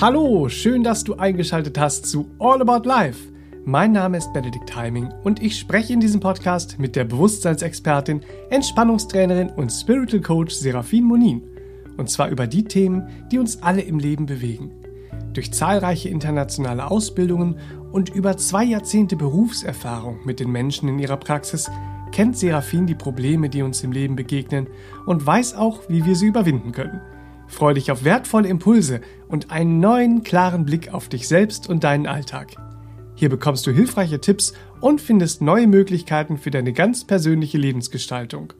Hallo, schön, dass du eingeschaltet hast zu All About Life. Mein Name ist Benedikt Heiming und ich spreche in diesem Podcast mit der Bewusstseinsexpertin, Entspannungstrainerin und Spiritual Coach Serafin Monin. Und zwar über die Themen, die uns alle im Leben bewegen. Durch zahlreiche internationale Ausbildungen und über zwei Jahrzehnte Berufserfahrung mit den Menschen in ihrer Praxis kennt Serafin die Probleme, die uns im Leben begegnen und weiß auch, wie wir sie überwinden können. Freu dich auf wertvolle Impulse und einen neuen, klaren Blick auf dich selbst und deinen Alltag. Hier bekommst du hilfreiche Tipps und findest neue Möglichkeiten für deine ganz persönliche Lebensgestaltung.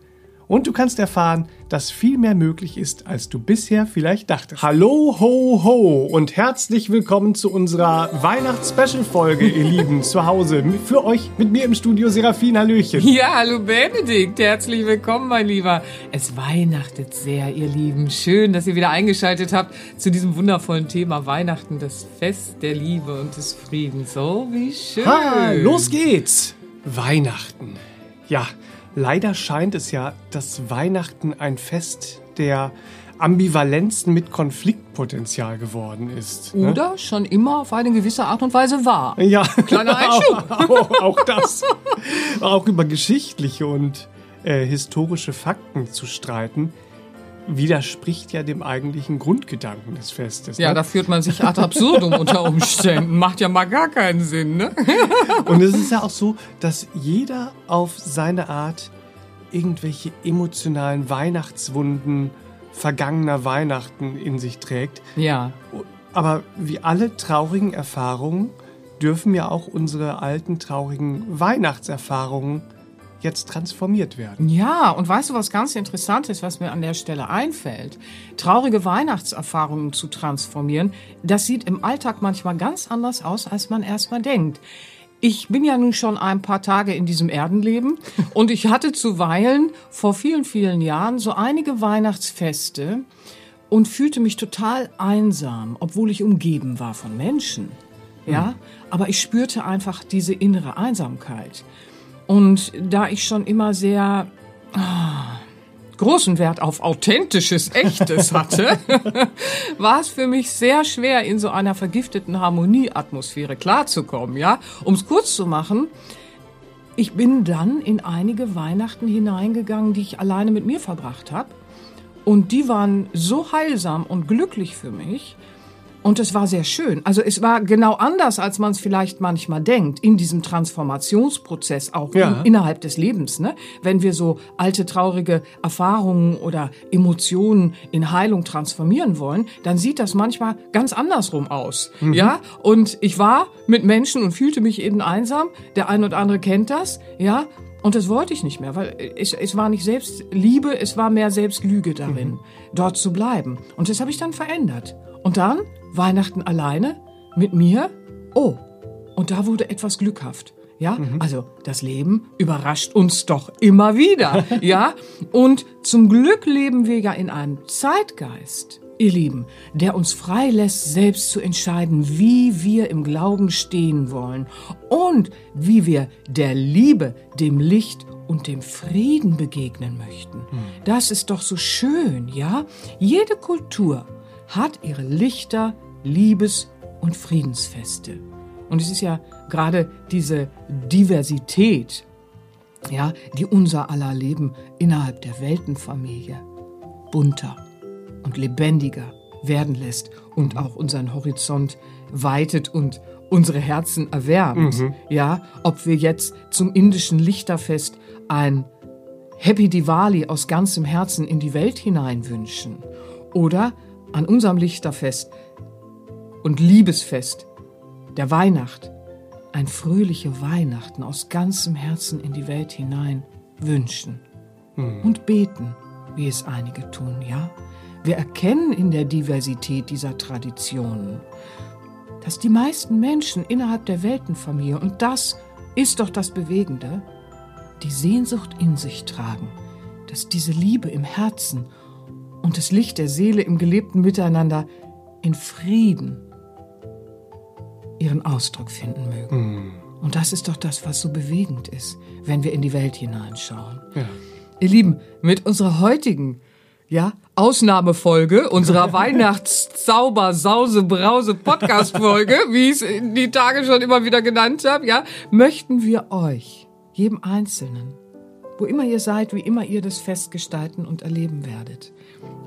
Und du kannst erfahren, dass viel mehr möglich ist, als du bisher vielleicht dachtest. Hallo, ho, ho und herzlich willkommen zu unserer Weihnachts-Special-Folge, ihr Lieben, zu Hause. Für euch, mit mir im Studio, Serafin, Hallöchen. Ja, hallo Benedikt, herzlich willkommen, mein Lieber. Es weihnachtet sehr, ihr Lieben. Schön, dass ihr wieder eingeschaltet habt zu diesem wundervollen Thema Weihnachten, das Fest der Liebe und des Friedens. Oh, wie schön. Ha, los geht's. Weihnachten. Ja, Leider scheint es ja, dass Weihnachten ein Fest der Ambivalenzen mit Konfliktpotenzial geworden ist. Ne? Oder schon immer auf eine gewisse Art und Weise war. Ja. Kleiner Einschub. auch, auch das. auch über geschichtliche und äh, historische Fakten zu streiten, widerspricht ja dem eigentlichen Grundgedanken des Festes. Ja, ne? da führt man sich ad absurdum unter Umständen. Macht ja mal gar keinen Sinn, ne? Und es ist ja auch so, dass jeder auf seine Art irgendwelche emotionalen Weihnachtswunden vergangener Weihnachten in sich trägt. Ja. Aber wie alle traurigen Erfahrungen dürfen ja auch unsere alten traurigen Weihnachtserfahrungen jetzt transformiert werden. Ja, und weißt du, was ganz interessant ist, was mir an der Stelle einfällt? Traurige Weihnachtserfahrungen zu transformieren, das sieht im Alltag manchmal ganz anders aus, als man erstmal denkt. Ich bin ja nun schon ein paar Tage in diesem Erdenleben und ich hatte zuweilen vor vielen, vielen Jahren so einige Weihnachtsfeste und fühlte mich total einsam, obwohl ich umgeben war von Menschen. Ja, hm. aber ich spürte einfach diese innere Einsamkeit. Und da ich schon immer sehr ah, großen Wert auf authentisches, echtes hatte, war es für mich sehr schwer, in so einer vergifteten Harmonieatmosphäre klarzukommen. Ja, um es kurz zu machen. Ich bin dann in einige Weihnachten hineingegangen, die ich alleine mit mir verbracht habe. Und die waren so heilsam und glücklich für mich, und es war sehr schön. Also es war genau anders, als man es vielleicht manchmal denkt, in diesem Transformationsprozess auch ja. in, innerhalb des Lebens. Ne? Wenn wir so alte, traurige Erfahrungen oder Emotionen in Heilung transformieren wollen, dann sieht das manchmal ganz andersrum aus. Mhm. Ja, und ich war mit Menschen und fühlte mich eben einsam. Der eine oder andere kennt das. Ja, und das wollte ich nicht mehr, weil es, es war nicht Selbstliebe, es war mehr Selbstlüge darin, mhm. dort zu bleiben. Und das habe ich dann verändert. Und dann Weihnachten alleine mit mir. Oh, und da wurde etwas glückhaft. Ja, mhm. also das Leben überrascht uns doch immer wieder. ja, und zum Glück leben wir ja in einem Zeitgeist, ihr Lieben, der uns frei lässt, selbst zu entscheiden, wie wir im Glauben stehen wollen und wie wir der Liebe, dem Licht und dem Frieden begegnen möchten. Mhm. Das ist doch so schön, ja? Jede Kultur hat ihre Lichter, Liebes- und Friedensfeste. Und es ist ja gerade diese Diversität, ja, die unser aller Leben innerhalb der Weltenfamilie bunter und lebendiger werden lässt und auch unseren Horizont weitet und unsere Herzen erwärmt. Mhm. Ja, ob wir jetzt zum indischen Lichterfest ein Happy Diwali aus ganzem Herzen in die Welt hinein wünschen oder an unserem Lichterfest und Liebesfest der Weihnacht, ein fröhliche Weihnachten aus ganzem Herzen in die Welt hinein wünschen hm. und beten, wie es einige tun, ja? Wir erkennen in der Diversität dieser Traditionen, dass die meisten Menschen innerhalb der Weltenfamilie, und das ist doch das Bewegende, die Sehnsucht in sich tragen, dass diese Liebe im Herzen und das Licht der Seele im gelebten Miteinander in Frieden ihren Ausdruck finden mögen. Mm. Und das ist doch das, was so bewegend ist, wenn wir in die Welt hineinschauen. Ja. Ihr Lieben, mit unserer heutigen ja, Ausnahmefolge unserer Weihnachtszauber-Sause-Brause-Podcast-Folge, wie ich es die Tage schon immer wieder genannt habe, ja, möchten wir euch, jedem Einzelnen, wo immer ihr seid, wie immer ihr das Fest gestalten und erleben werdet,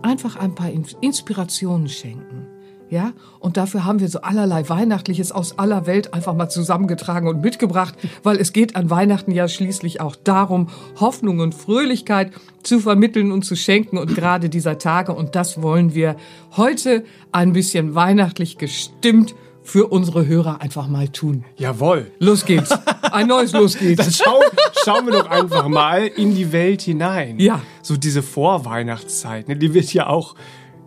einfach ein paar Inspirationen schenken. Ja, und dafür haben wir so allerlei Weihnachtliches aus aller Welt einfach mal zusammengetragen und mitgebracht, weil es geht an Weihnachten ja schließlich auch darum, Hoffnung und Fröhlichkeit zu vermitteln und zu schenken und gerade dieser Tage. Und das wollen wir heute ein bisschen weihnachtlich gestimmt für unsere Hörer einfach mal tun. Jawohl. Los geht's. Ein neues Los geht's. Dann schau, schauen wir doch einfach mal in die Welt hinein. Ja. So diese Vorweihnachtszeit, ne, die wird ja auch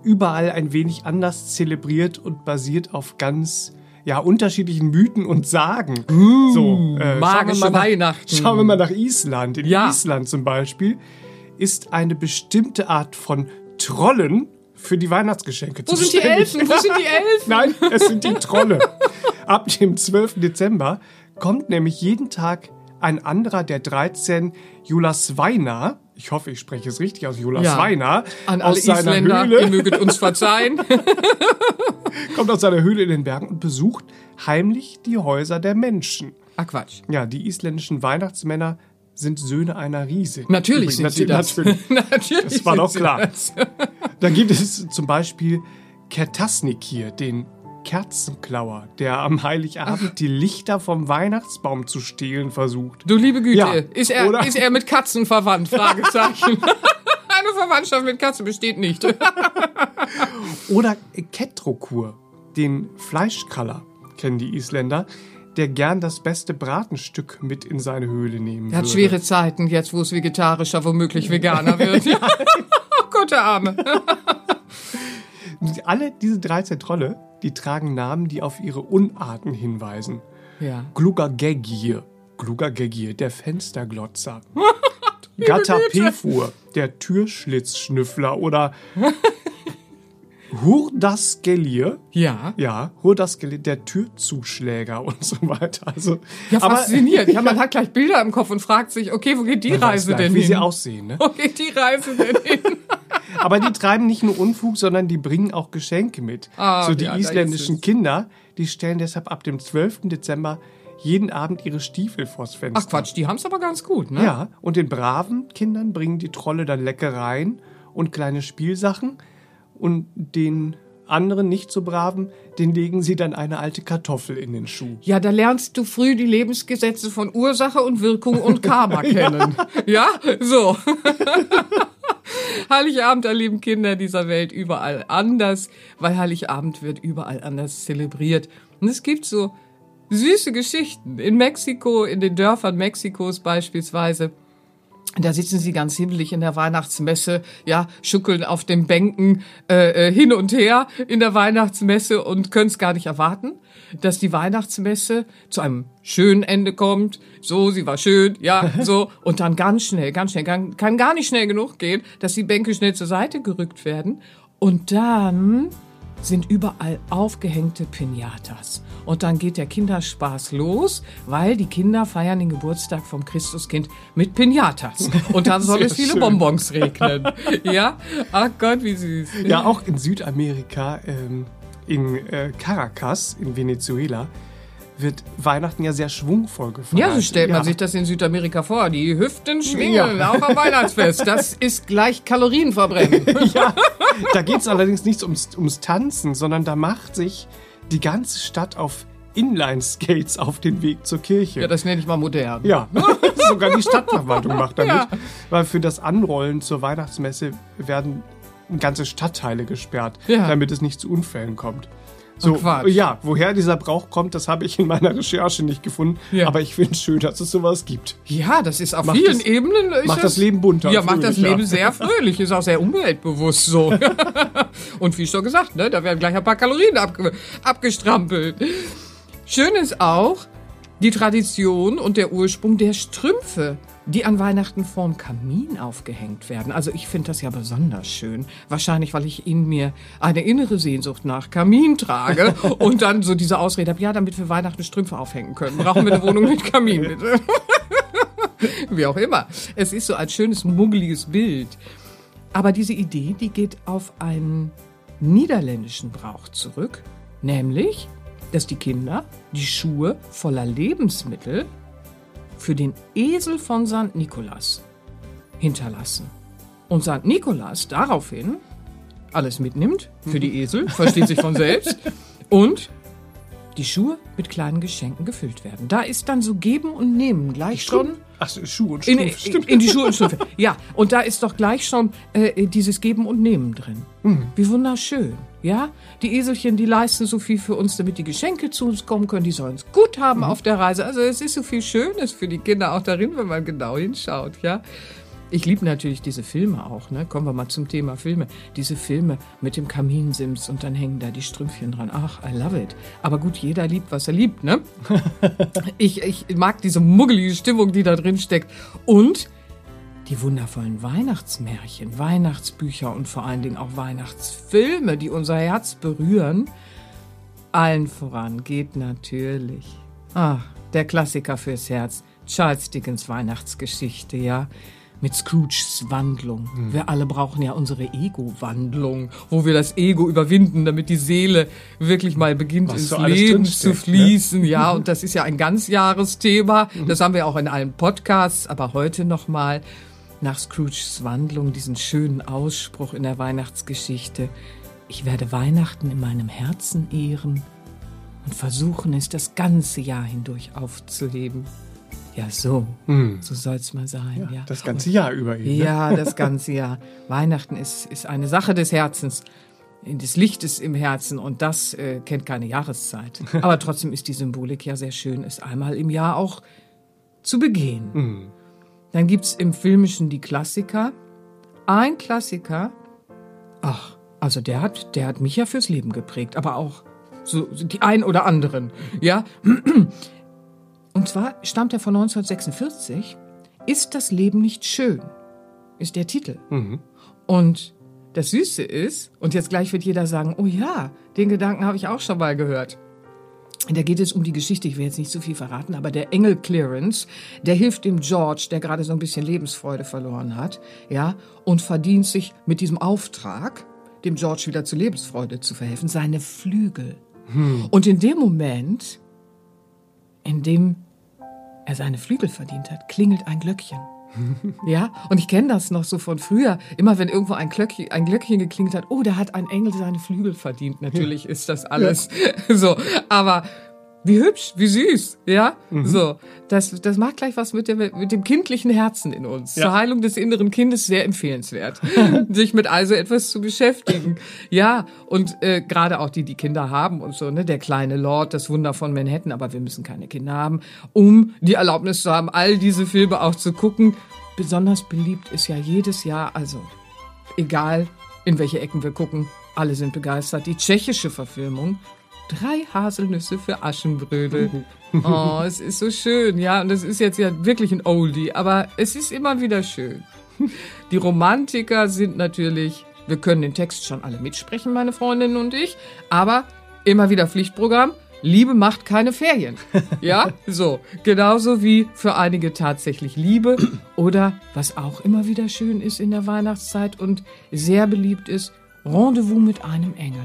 überall ein wenig anders zelebriert und basiert auf ganz ja, unterschiedlichen Mythen und Sagen. Uh, so, äh, magische schauen nach, Weihnachten. Schauen wir mal nach Island. In Ja. Island zum Beispiel ist eine bestimmte Art von Trollen für die Weihnachtsgeschenke Wo sind die Elfen? Wo sind die Elfen? Nein, es sind die Trolle. Ab dem 12. Dezember kommt nämlich jeden Tag ein anderer der 13 Julasweina, ich hoffe, ich spreche es richtig aus, Julasweina, An alle aus seiner Isländer, ihr Höhle, möget uns verzeihen. kommt aus seiner Höhle in den Bergen und besucht heimlich die Häuser der Menschen. Ah, Quatsch. Ja, die isländischen Weihnachtsmänner sind Söhne einer Riesin. Natürlich sind Übrigens, sie das. Natürlich. Natürlich Das war doch klar. Da gibt es zum Beispiel Kertasnikir, den Kerzenklauer, der am Heiligabend die Lichter vom Weihnachtsbaum zu stehlen versucht. Du liebe Güte, Ja, ist, er, oder? ist er mit Katzen verwandt? Fragezeichen. Eine Verwandtschaft mit Katzen besteht nicht. Oder Ketrokur, den Fleischkraller, kennen die Isländer, der gern das beste Bratenstück mit in seine Höhle nehmen Er hat würde. schwere Zeiten, jetzt wo es vegetarischer, womöglich Veganer wird. oh Gott, der Arme. Alle diese 13 Trolle, die tragen Namen, die auf ihre Unarten hinweisen. Ja. Glugagegir, Glugagegir, der Fensterglotzer. Gatapefur, der Türschlitzschnüffler oder Hurdasgelir, Ja. ja, Hurdasgelir, der Türzuschläger und so weiter. Also, Ja, aber- faszinierend. Ja, man hat gleich Bilder im Kopf und fragt sich, okay, wo geht die Reise gleich, denn wie hin? sie aussehen. Ne? Wo geht die Reise denn hin? Aber die treiben nicht nur Unfug, sondern die bringen auch Geschenke mit. Ah, so die ja, isländischen es. Kinder, die stellen deshalb ab dem 12. Dezember jeden Abend ihre Stiefel vors Fenster. Ach Quatsch, die haben's aber ganz gut, ne? Ja, und den braven Kindern bringen die Trolle dann Leckereien und kleine Spielsachen und den anderen nicht so braven, den legen sie dann eine alte Kartoffel in den Schuh. Ja, da lernst du früh die Lebensgesetze von Ursache und Wirkung und Karma kennen. Ja, so. Heiligabend erleben Kinder dieser Welt überall anders, weil Heiligabend wird überall anders zelebriert. Und es gibt so süße Geschichten. In Mexiko, in den Dörfern Mexikos beispielsweise. Da sitzen sie ganz himmelig in der Weihnachtsmesse, ja, schuckeln auf den Bänken äh, äh, hin und her in der Weihnachtsmesse und können es gar nicht erwarten, dass die Weihnachtsmesse zu einem schönen Ende kommt. So, sie war schön, ja, so. Und dann ganz schnell, ganz schnell, kann, kann gar nicht schnell genug gehen, dass die Bänke schnell zur Seite gerückt werden. Und dann sind überall aufgehängte Pinatas. Und dann geht der Kinderspaß los, weil die Kinder feiern den Geburtstag vom Christuskind mit Pinatas. Und dann soll es viele schön. Bonbons regnen. Ja? Ach Gott, wie süß. Ja, auch in Südamerika, ähm, in äh, Caracas, in Venezuela, wird Weihnachten ja sehr schwungvoll gefeiert. Ja, so stellt man Ja. sich das in Südamerika vor. Die Hüften schwingen, Ja. auch am Weihnachtsfest. Das ist gleich Kalorien verbrennen. Ja, da geht es allerdings nicht ums, ums Tanzen, sondern da macht sich die ganze Stadt auf Inline-Skates auf den Weg zur Kirche. Ja, das nenne ich mal modern. Ja, sogar die Stadtverwaltung macht damit. Ja. Weil für das Anrollen zur Weihnachtsmesse werden ganze Stadtteile gesperrt, Ja. damit es nicht zu Unfällen kommt. So, Quatsch. ja, woher dieser Brauch kommt, das habe ich in meiner Recherche nicht gefunden. Ja. Aber ich finde es schön, dass es sowas gibt. Ja, das ist auf Macht vielen das- Ebenen. Macht es- das Leben bunter Ja, macht das. Leben sehr fröhlich, ist auch sehr umweltbewusst so. und wie schon gesagt, ne, da werden gleich ein paar Kalorien abge abgestrampelt. Schön ist auch die Tradition und der Ursprung der Strümpfe, die an Weihnachten vorm Kamin aufgehängt werden. Also ich finde das ja besonders schön. Wahrscheinlich, weil ich in mir eine innere Sehnsucht nach Kamin trage und dann so diese Ausrede habe, ja, damit wir Weihnachten Strümpfe aufhängen können, brauchen wir eine Wohnung mit Kamin, bitte. Wie auch immer. Es ist so ein schönes, muggeliges Bild. Aber diese Idee, die geht auf einen niederländischen Brauch zurück, nämlich, dass die Kinder die Schuhe voller Lebensmittel für den Esel von St. Nikolas hinterlassen. Und St. Nikolas daraufhin alles mitnimmt für die Esel, versteht sich von selbst, und die Schuhe mit kleinen Geschenken gefüllt werden. Da ist dann so Geben und Nehmen gleich schon. Ach, so, Schuhe und In, Strumpf, stimmt. in die Schuhe und Strümpfe. Ja, und da ist doch gleich schon äh, dieses Geben und Nehmen drin. Mhm. Wie wunderschön. Ja, die Eselchen, die leisten so viel für uns, damit die Geschenke zu uns kommen können. Die sollen es gut haben Mhm. auf der Reise. Also es ist so viel Schönes für die Kinder auch darin, wenn man genau hinschaut. Ja, ich liebe natürlich diese Filme auch. Ne? Kommen wir mal zum Thema Filme. Diese Filme mit dem Kaminsims und dann hängen da die Strümpfchen dran. Ach, I love it. Aber gut, jeder liebt, was er liebt. Ne? ich, ich mag diese muggelige Stimmung, die da drin steckt. Und die wundervollen Weihnachtsmärchen, Weihnachtsbücher und vor allen Dingen auch Weihnachtsfilme, die unser Herz berühren. Allen voran geht natürlich. Ach, der Klassiker fürs Herz. Charles Dickens Weihnachtsgeschichte, ja. Mit Scrooges Wandlung. Wir alle brauchen ja unsere Ego-Wandlung, wo wir das Ego überwinden, damit die Seele wirklich mal beginnt, Was ins so Leben zu ne? fließen. Ja, und das ist ja ein Ganzjahresthema. Das haben wir auch in allen Podcasts, aber heute nochmal nach Scrooges Wandlung diesen schönen Ausspruch in der Weihnachtsgeschichte. Ich werde Weihnachten in meinem Herzen ehren und versuchen es das ganze Jahr hindurch aufzuheben. Ja, so. So soll's mal sein. Ja, Das ganze Jahr über eben. Ne? ja, das ganze Jahr. Weihnachten ist, ist eine Sache des Herzens, des Lichtes im Herzen und das äh, kennt keine Jahreszeit. Aber trotzdem ist die Symbolik ja sehr schön, es einmal im Jahr auch zu begehen. Dann gibt's im Filmischen die Klassiker. Ein Klassiker, ach, also der hat, der hat mich ja fürs Leben geprägt, aber auch so die ein oder anderen, ja. Und zwar stammt er von 1946. Ist das Leben nicht schön? Ist der Titel. Und das Süße ist, und jetzt gleich wird jeder sagen, oh ja, den Gedanken habe ich auch schon mal gehört. Da geht es um die Geschichte, ich will jetzt nicht zu viel verraten, aber der Engel Clarence, der hilft dem George, der gerade so ein bisschen Lebensfreude verloren hat, ja, und verdient sich mit diesem Auftrag, dem George wieder zu Lebensfreude zu verhelfen, seine Flügel. Und in dem Moment, in dem er seine Flügel verdient hat, klingelt ein Glöckchen. Ja, und ich kenne das noch so von früher. Immer wenn irgendwo ein Glöckchen, ein Glöckchen geklingelt hat, oh, da hat ein Engel seine Flügel verdient. Natürlich ist das alles so. Aber wie hübsch, wie süß, ja? So, das, das macht gleich was mit dem, mit dem kindlichen Herzen in uns. Ja. Zur Heilung des inneren Kindes sehr empfehlenswert, sich mit also etwas zu beschäftigen. Ja, und äh, gerade auch die, die Kinder haben und so, ne? Der kleine Lord, das Wunder von Manhattan, aber wir müssen keine Kinder haben, um die Erlaubnis zu haben, all diese Filme auch zu gucken. Besonders beliebt ist ja jedes Jahr, also egal in welche Ecken wir gucken, alle sind begeistert. Die tschechische Verfilmung. Drei Haselnüsse für Aschenbrödel. Oh, es ist so schön, ja. Und es ist jetzt ja wirklich ein Oldie, aber es ist immer wieder schön. Die Romantiker sind natürlich, wir können den Text schon alle mitsprechen, meine Freundinnen und ich, aber immer wieder Pflichtprogramm. Liebe macht keine Ferien. Ja, so. Genauso wie für einige tatsächlich Liebe oder was auch immer wieder schön ist in der Weihnachtszeit und sehr beliebt ist, Rendezvous mit einem Engel.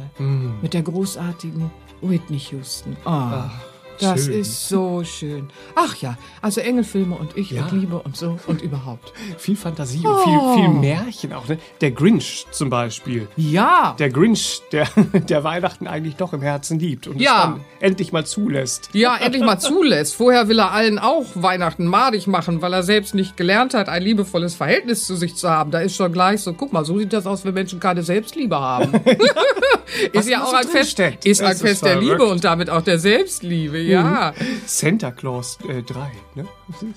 Mit der großartigen Whitney Houston. Ah, das schön. ist so schön. Ach ja, also Engelfilme und ich Ja. und Liebe und so und überhaupt. Viel Fantasie und viel, viel Märchen auch. Ne? Der Grinch zum Beispiel. Ja, Der Grinch, der, der Weihnachten eigentlich doch im Herzen liebt und Ja. es dann endlich mal zulässt. ja, endlich mal zulässt. Vorher will er allen auch Weihnachten madig machen, weil er selbst nicht gelernt hat, ein liebevolles Verhältnis zu sich zu haben. Da ist schon gleich so, guck mal, so sieht das aus, wenn Menschen keine Selbstliebe haben. ist ja da auch ein Fest, ist ein Fest der verrückt. Liebe und damit auch der Selbstliebe, ja. Santa Claus äh, 3, ne?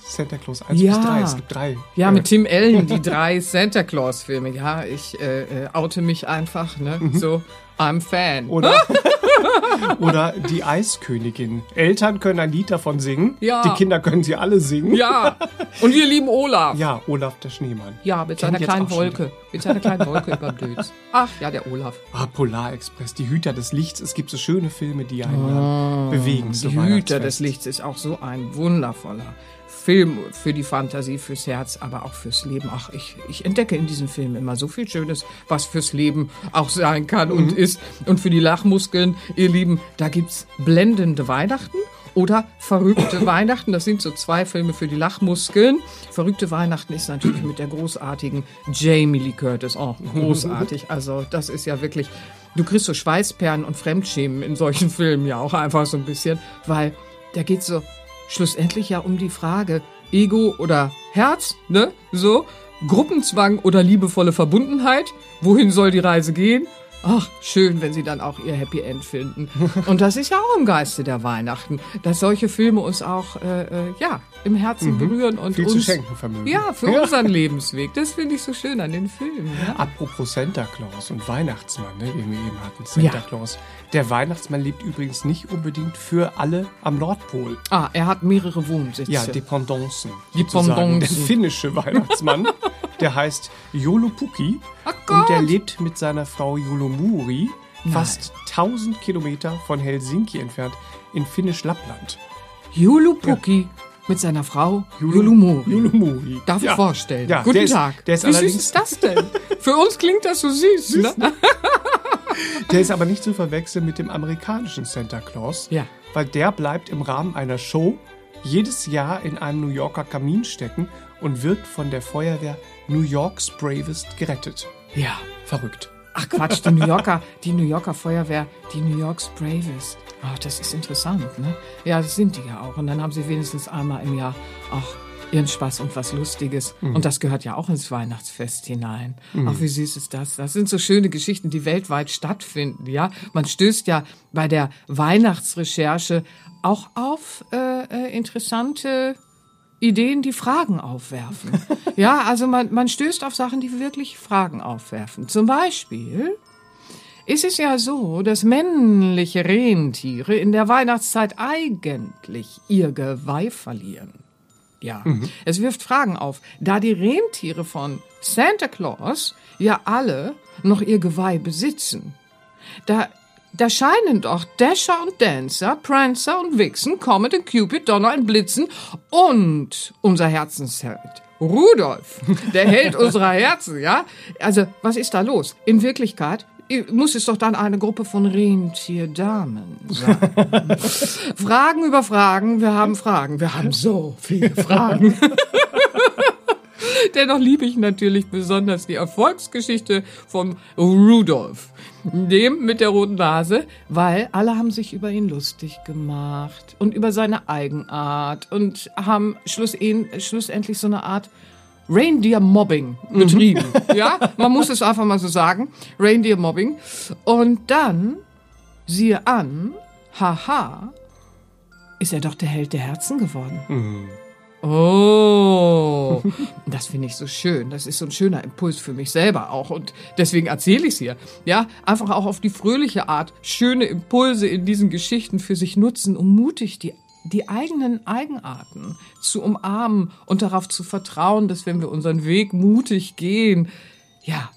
Santa Claus 1 Ja. bis 3. Es gibt drei. Ja, äh, mit Tim Allen, die drei Santa Claus-Filme. Ja, ich äh, äh, oute mich einfach, ne? So, I'm Fan. Oder, oder die Eiskönigin. Eltern können ein Lied davon singen. Ja. Die Kinder können sie alle singen. Ja, und wir lieben Olaf. Ja, Olaf der Schneemann. Ja, mit seiner kleinen Wolke. Mit seiner kleinen Wolke über Dötz. Ach, ja, der Olaf. Ah, Polarexpress, die Hüter des Lichts. Es gibt so schöne Filme, die einen dann bewegen. Die Hüter des Lichts ist auch so ein wundervoller Film für die Fantasie, fürs Herz, aber auch fürs Leben. Ach, ich, ich entdecke in diesem Film immer so viel Schönes, was fürs Leben auch sein kann und ist. Und für die Lachmuskeln, ihr Lieben, da gibt's blendende Weihnachten oder Verrückte Weihnachten. Das sind so zwei Filme für die Lachmuskeln. Verrückte Weihnachten ist natürlich mit der großartigen Jamie Lee Curtis. Oh, großartig. Also das ist ja wirklich, du kriegst so Schweißperlen und Fremdschämen in solchen Filmen ja auch einfach so ein bisschen, weil da geht's so schlussendlich ja um die Frage Ego oder Herz, ne? So. Gruppenzwang oder liebevolle Verbundenheit. Wohin soll die Reise gehen? Ach, schön, wenn sie dann auch ihr Happy End finden. Und das ist ja auch im Geiste der Weihnachten, dass solche Filme uns auch äh, äh, ja im Herzen berühren und Viel uns zu schenken vermögen. ja für unseren Lebensweg. Das finde ich so schön an den Filmen. Ja? Apropos Santa Claus und Weihnachtsmann, ne, den wir eben hatten. Santa Ja. Claus. Der Weihnachtsmann lebt übrigens nicht unbedingt für alle am Nordpol. Ah, er hat mehrere Wohnsitze. Ja, Dependancen. Dependancen. Der finnische Weihnachtsmann, der heißt Jolopukki Ach Gott. und der lebt mit seiner Frau Jolomuri fast 1000 Kilometer von Helsinki entfernt in finnisch-Lappland. Julupuki mit seiner Frau Julumori. Jolomuri. Darf Ja. ich vorstellen. Ja, Guten der ist- Tag. der ist Wie süß ist das denn? Für uns klingt das so süß. Ne? Der ist aber nicht zu verwechseln mit dem amerikanischen Santa Claus, Ja. weil der bleibt im Rahmen einer Show jedes Jahr in einem New Yorker Kamin stecken und wird von der Feuerwehr New York's Bravest gerettet. Ja. Verrückt. Ach Quatsch, die New Yorker, die New Yorker Feuerwehr, die New York's Bravest. Ach, das ist interessant, ne? Ja, das sind die ja auch. Und dann haben sie wenigstens einmal im Jahr auch ihren Spaß und was Lustiges. Und das gehört ja auch ins Weihnachtsfest hinein. Ach, wie süß ist das? Das sind so schöne Geschichten, die weltweit stattfinden, ja? Man stößt ja bei der Weihnachtsrecherche auch auf äh, äh, interessante Ideen, die Fragen aufwerfen. ja, also man, man stößt auf Sachen, die wirklich Fragen aufwerfen. Zum Beispiel ist es ja so, dass männliche Rentiere in der Weihnachtszeit eigentlich ihr Geweih verlieren. Ja, es wirft Fragen auf, da die Rentiere von Santa Claus ja alle noch ihr Geweih besitzen. Da, da scheinen doch Dasher und Dancer, Prancer und Vixen, Comet und Cupid, Donner und Blitzen und unser Herzensheld. Rudolf, der Held unserer Herzen, ja? Also, was ist da los? In Wirklichkeit muss es doch dann eine Gruppe von Rentierdamen sein. Fragen über Fragen, wir haben Fragen. Wir haben so viele Fragen. Dennoch liebe ich natürlich besonders die Erfolgsgeschichte von Rudolf, dem mit der roten Nase, weil alle haben sich über ihn lustig gemacht und über seine Eigenart und haben schlussend- schlussendlich so eine Art Reindeer-Mobbing betrieben. Ja, man muss es einfach mal so sagen. Reindeer-Mobbing. Und dann, siehe an, haha, ist er doch der Held der Herzen geworden. Oh, das finde ich so schön. Das ist so ein schöner Impuls für mich selber auch. Und deswegen erzähle ich es hier. Ja, einfach auch auf die fröhliche Art schöne Impulse in diesen Geschichten für sich nutzen, um mutig die, die eigenen Eigenarten zu umarmen und darauf zu vertrauen, dass wenn wir unseren Weg mutig gehen, ja,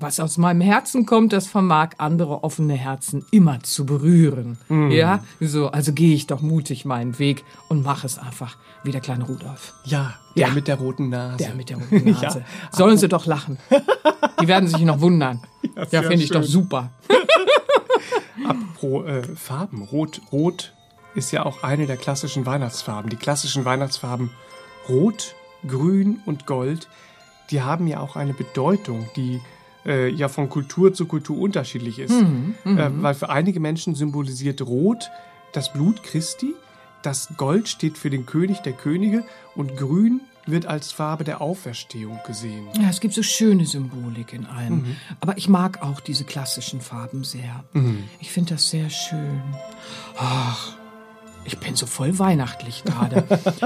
was aus meinem Herzen kommt, das vermag andere offene Herzen immer zu berühren. Ja, so, also gehe ich doch mutig meinen Weg und mache es einfach wie der kleine Rudolf. Ja, der Ja. mit der roten Nase. Der mit der roten Nase. Ja. Sollen sie doch lachen. Die werden sich noch wundern. Ja, sehr finde ich doch super. Pro äh, Farben. Rot, Rot ist ja auch eine der klassischen Weihnachtsfarben. Die klassischen Weihnachtsfarben Rot, Grün und Gold, die haben ja auch eine Bedeutung, die äh, ja von Kultur zu Kultur unterschiedlich ist. äh, weil für einige Menschen symbolisiert Rot das Blut Christi, das Gold steht für den König der Könige und Grün wird als Farbe der Auferstehung gesehen. Ja, es gibt so schöne Symbolik in allem. Aber ich mag auch diese klassischen Farben sehr. Ich finde das sehr schön. Ach, ich bin so voll weihnachtlich gerade.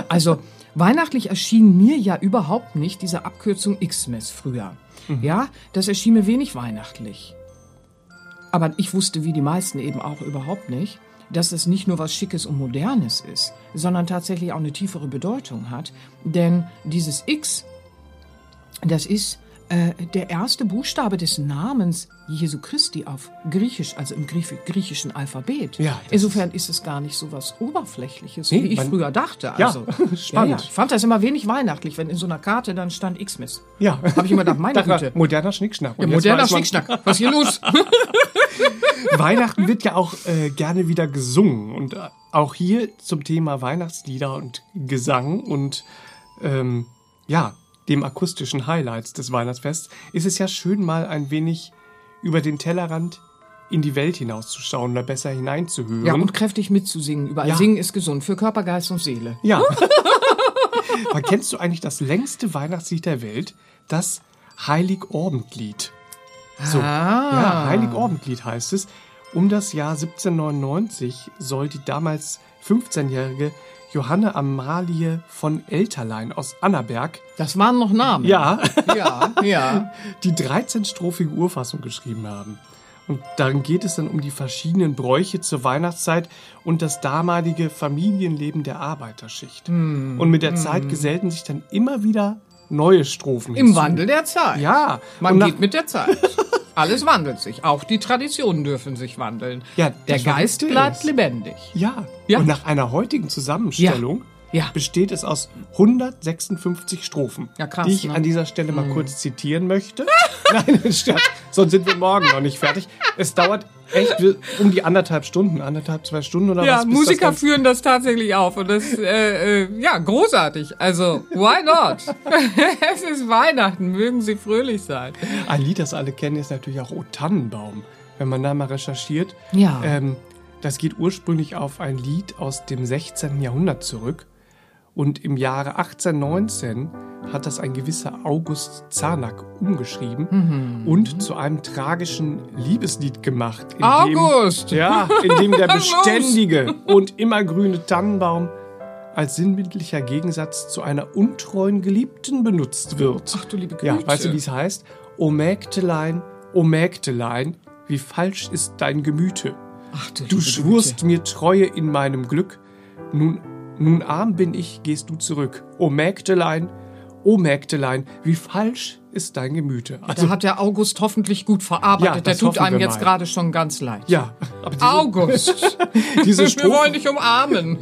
also, weihnachtlich erschien mir ja überhaupt nicht diese Abkürzung Xmas früher. Ja, das erschien mir wenig weihnachtlich. Aber ich wusste, wie die meisten eben auch überhaupt nicht, dass es nicht nur was Schickes und Modernes ist, sondern tatsächlich auch eine tiefere Bedeutung hat. Denn dieses X, das ist äh, der erste Buchstabe des Namens Jesu Christi auf Griechisch, also im Griech griechischen Alphabet. Ja, Insofern ist es gar nicht so was Oberflächliches, Nee, wie ich früher dachte. Ja, Also, spannend. Ich fand das immer wenig weihnachtlich, wenn in so einer Karte dann stand Xmas. Ja. Habe ich immer gedacht, meine Güte. moderner Schnickschnack. Ja, Und jetzt moderner Schnickschnack. Was hier los? Weihnachten wird ja auch äh, gerne wieder gesungen. Und äh, auch hier zum Thema Weihnachtslieder und Gesang und ähm, ja, dem akustischen Highlights des Weihnachtsfests ist es ja schön, mal ein wenig über den Tellerrand in die Welt hinauszuschauen oder besser hineinzuhören. Ja, und kräftig mitzusingen. Überall Ja. singen ist gesund für Körper, Geist und Seele. Ja. Aber kennst du eigentlich das längste Weihnachtslied der Welt? Das Heiligabendlied. So. Ah. Ja, Heiligabendlied heißt es. Um das Jahr 1799 soll die damals 15-jährige Johanne Amalie von Elterlein aus Annaberg, Das waren noch Namen. ja, Ja, ja. die 13-strophige Urfassung geschrieben haben. Und darin geht es dann um die verschiedenen Bräuche zur Weihnachtszeit und das damalige Familienleben der Arbeiterschicht. Hm, und mit der Zeit gesellten sich dann immer wieder neue Strophen Im hinzu. Wandel der Zeit. Ja. Man und nach- geht mit der Zeit. Alles wandelt sich. Auch die Traditionen dürfen sich wandeln. Ja, der Geist bleibt lebendig. Ja. Ja. Und nach einer heutigen Zusammenstellung Ja. Besteht es aus 156 Strophen, Ja, krass, die ich ne? an dieser Stelle mal kurz zitieren möchte. Nein, sonst sind wir morgen noch nicht fertig. Es dauert echt um die anderthalb Stunden, anderthalb, zwei Stunden oder Ja, was? bis Musiker das führen das tatsächlich auf und das, äh, äh, ja, großartig. Also, why not? es ist Weihnachten, mögen Sie fröhlich sein. Ein Lied, das alle kennen, ist natürlich auch O Tannenbaum. Wenn man da mal recherchiert. Ja. Ähm, das geht ursprünglich auf ein Lied aus dem 16. Jahrhundert zurück. Und im Jahre 1819 hat das ein gewisser August Zarnack umgeschrieben Mhm. und zu einem tragischen Liebeslied gemacht. in August! Dem, ja, in dem der beständige und immergrüne Tannenbaum als sinnbildlicher Gegensatz zu einer untreuen Geliebten benutzt wird. Ach du liebe Güte. Ja, weißt du, wie es heißt? O Mägdelein, o Mägdelein, wie falsch ist dein Gemüte. Ach du, Du schwurst Güte. mir Treue in meinem Glück. Nun, nun arm bin ich, gehst du zurück. O Mägdelein, o Mägdelein, wie falsch ist dein Gemüte. Also, Da hat der August hoffentlich gut verarbeitet. Ja, der tut einem jetzt gerade schon ganz leid. ja, diese, August, diese wir wollen Strophe, dich umarmen.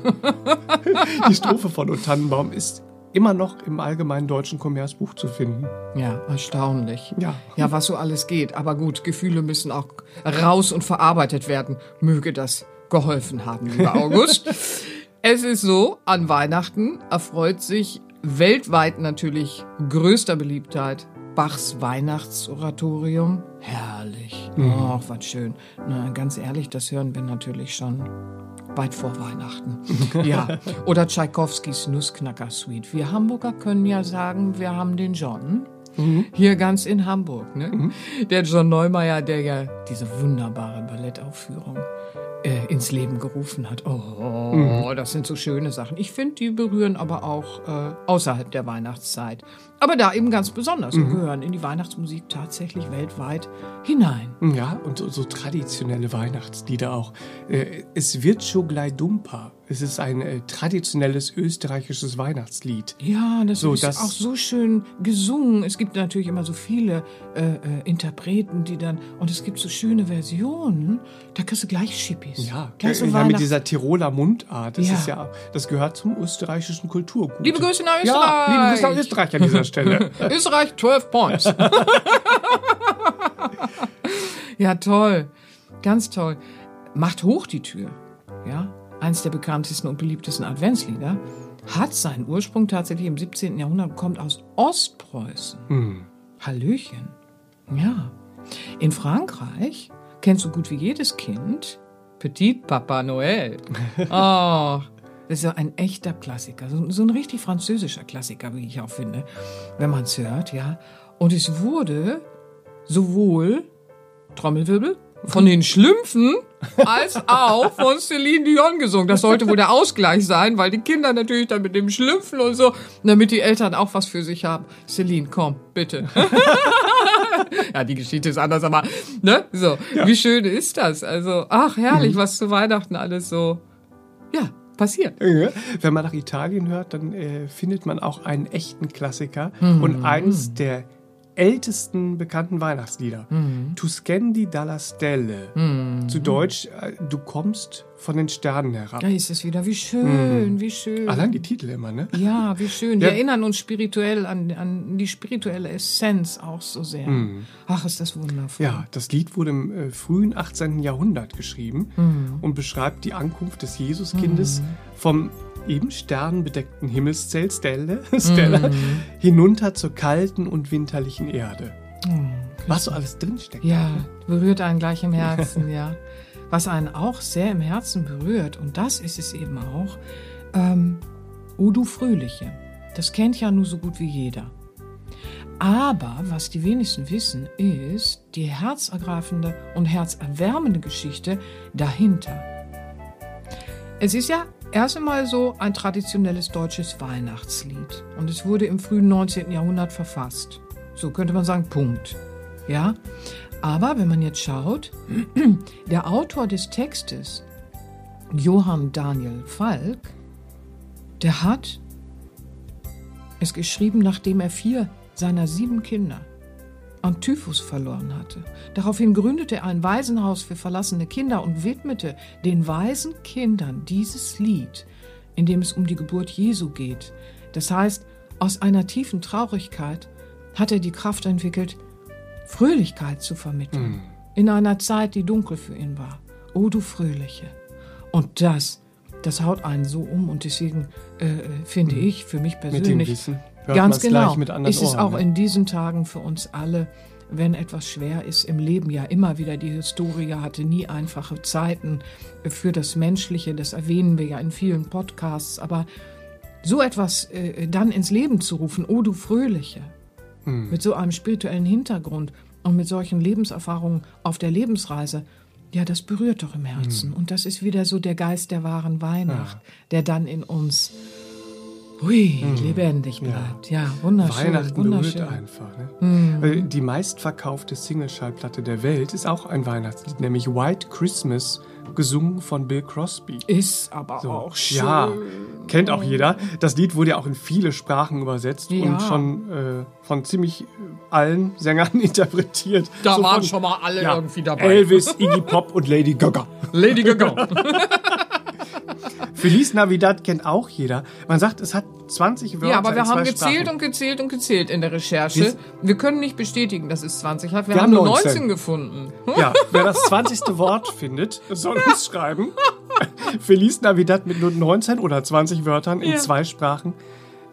die Strophe von O Tannenbaum ist immer noch im allgemeinen deutschen Kommerzbuch zu finden. Ja, erstaunlich. Ja. Ja, was so alles geht. Aber gut, Gefühle müssen auch raus und verarbeitet werden. Möge das geholfen haben, lieber August. Es ist so, an Weihnachten erfreut sich weltweit natürlich größter Beliebtheit Bachs Weihnachtsoratorium. Herrlich. Ach, was schön. Na, ganz ehrlich, das hören wir natürlich schon weit vor Weihnachten. ja. Oder Tschaikowskis Nussknacker-Suite. Wir Hamburger können ja sagen, wir haben den John. Hier ganz in Hamburg, ne? Der John Neumeier, der ja diese wunderbare Ballettaufführung äh, ins Leben gerufen hat. Oh, das sind so schöne Sachen. Ich finde, die berühren aber auch äh, außerhalb der Weihnachtszeit. Aber da eben ganz besonders und gehören in die Weihnachtsmusik tatsächlich weltweit hinein. Ja, und so, so traditionelle Weihnachtslieder auch. Äh, es wird schon gleich dumper. Es ist ein äh, traditionelles österreichisches Weihnachtslied. Ja, das So, ist das- auch so schön gesungen. Es gibt natürlich immer so viele äh, äh, Interpreten, die dann und es gibt so schöne Versionen. Da kriegst du gleich Schippis. Ja, gleich so äh, ja mit dieser Tiroler Mundart. Das Ja. ist ja, das gehört zum österreichischen Kulturgut. Liebe Grüße nach Österreich. Ja, liebe Grüße nach Österreich an dieser Stelle. Österreich 12 Points. ja, toll. Ganz toll. Macht hoch die Tür. Ja, eins der bekanntesten und beliebtesten Adventslieder hat seinen Ursprung tatsächlich im 17. Jahrhundert und kommt aus Ostpreußen. Hallöchen. Ja. In Frankreich kennt so gut wie jedes Kind Petit Papa Noël. Oh, das ist ja ein echter Klassiker. So, so ein richtig französischer Klassiker, wie ich auch finde, wenn man es hört, ja. Und es wurde sowohl, Trommelwirbel, von den Schlümpfen als auch von Celine Dion gesungen. Das sollte wohl der Ausgleich sein, weil die Kinder natürlich dann mit dem Schlümpfen und so, damit die Eltern auch was für sich haben. Celine, komm, bitte. ja, die Geschichte ist anders, aber, ne, so. Wie schön ist das? Also, ach, herrlich, was zu Weihnachten alles so, ja, passiert. Ja. Wenn man nach Italien hört, dann äh, findet man auch einen echten Klassiker Mhm. und eins der ältesten bekannten Weihnachtslieder. Tuscendi dalla Stelle. Zu Deutsch, äh, du kommst von den Sternen herab. Da ist es wieder. Wie schön, wie schön. Allein die Titel immer, ne? Ja, wie schön. Die Ja. erinnern uns spirituell an, an die spirituelle Essenz auch so sehr. Ach, ist das wundervoll. Ja, das Lied wurde im äh, frühen 18. Jahrhundert geschrieben und beschreibt die Ankunft des Jesuskindes vom eben sternbedeckten Himmelszelt Stelle, Stella hinunter zur kalten und winterlichen Erde. Was so alles drinsteckt. Ja, berührt einen gleich im Herzen, ja. Was einen auch sehr im Herzen berührt, und das ist es eben auch, ähm, O du Fröhliche. Das kennt ja nur so gut wie jeder. Aber was die wenigsten wissen, ist die herzergreifende und herzerwärmende Geschichte dahinter. Es ist ja erst einmal so ein traditionelles deutsches Weihnachtslied. Und es wurde im frühen 19. Jahrhundert verfasst. So könnte man sagen, Punkt. Ja? Aber wenn man jetzt schaut, der Autor des Textes, Johann Daniel Falk, der hat es geschrieben, nachdem er vier seiner sieben Kinder an Typhus verloren hatte. Daraufhin gründete er ein Waisenhaus für verlassene Kinder und widmete den weisen Kindern dieses Lied, in dem es um die Geburt Jesu geht. Das heißt, aus einer tiefen Traurigkeit hat er die Kraft entwickelt, Fröhlichkeit zu vermitteln. In einer Zeit, die dunkel für ihn war. O du Fröhliche. Und das, das haut einen so um und deswegen äh, finde ich für mich persönlich hört Ganz genau. ist es Ohren, auch ne? in diesen Tagen für uns alle, wenn etwas schwer ist im Leben, ja immer wieder die Historie hatte nie einfache Zeiten für das Menschliche, das erwähnen wir ja in vielen Podcasts, aber so etwas äh, dann ins Leben zu rufen, oh du Fröhliche, Hm. mit so einem spirituellen Hintergrund und mit solchen Lebenserfahrungen auf der Lebensreise, ja, das berührt doch im. Herzen. Und das ist wieder so der Geist der wahren Weihnacht, der dann in uns hui, lebendig bleibt. Ja, wunderschön. Hm. Weihnachten wunderschön. berührt einfach. Ne? Äh, Die meistverkaufte Single-Schallplatte der Welt ist auch ein Weihnachtslied, nämlich White Christmas, gesungen von Bill Crosby. Ist aber So, auch schön. Ja, kennt auch jeder. Das Lied wurde ja auch in viele Sprachen übersetzt Ja. und schon äh, von ziemlich äh, allen Sängern interpretiert. Da So waren von, schon mal alle ja, irgendwie dabei. Elvis, Iggy Pop und Lady Gaga. Lady Gaga. Feliz Navidad kennt auch jeder. Man sagt, es hat 20 Wörter ja, aber wir haben gezählt Sprachen. und gezählt und gezählt in der Recherche. Siehst- Wir können nicht bestätigen, dass es 20 hat. Wir, Wir haben haben nur 19. 19 gefunden. Ja, wer das 20. Wort findet, soll uns schreiben. Feliz Navidad mit nur 19 oder 20 Wörtern in Ja. zwei Sprachen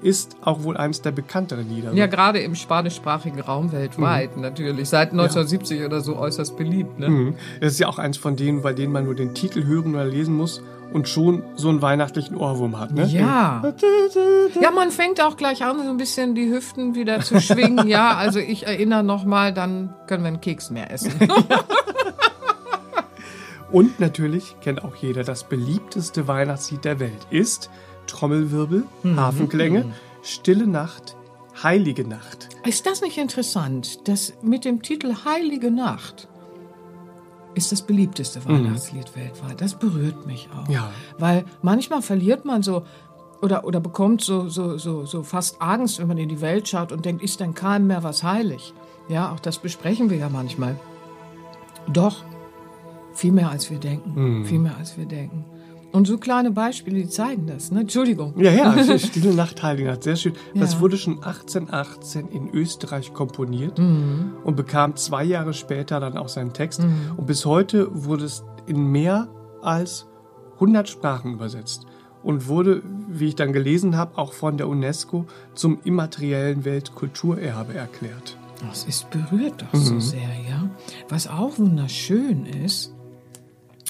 ist auch wohl eines der bekannteren Lieder. Ja, gerade im spanischsprachigen Raum weltweit natürlich. Seit 1970 oder so äußerst beliebt. Ne? Mhm. Das ist ja auch eins von denen, bei denen man nur den Titel hören oder lesen muss und schon so einen weihnachtlichen Ohrwurm hat. Ne? Ja. Ja, man fängt auch gleich an, so ein bisschen die Hüften wieder zu schwingen. Ja, also ich erinnere nochmal, dann können wir einen Keks mehr essen. Und natürlich kennt auch jeder das beliebteste Weihnachtslied der Welt ist Trommelwirbel, Mhm. Hafenklänge, Stille Nacht, Heilige Nacht. Ist das nicht interessant, dass mit dem Titel Heilige Nacht ist das beliebteste Weihnachtslied weltweit? Das berührt mich auch. Ja. Weil manchmal verliert man so oder, oder bekommt so, so, so, so fast Angst, wenn man in die Welt schaut und denkt, ist denn keinem mehr was heilig? Ja, auch das besprechen wir ja manchmal. Doch, viel mehr als wir denken. Viel mehr als wir denken. Und so kleine Beispiele, die zeigen das. Ne? Entschuldigung. Ja, ja, Stille Nacht, Heilige Nacht, sehr schön. Das Ja. wurde schon 1818 in Österreich komponiert Mhm. und bekam zwei Jahre später dann auch seinen Text. Und bis heute wurde es in mehr als 100 Sprachen übersetzt und wurde, wie ich dann gelesen habe, auch von der UNESCO zum immateriellen Weltkulturerbe erklärt. Das ist berührt doch so sehr, ja. Was auch wunderschön ist,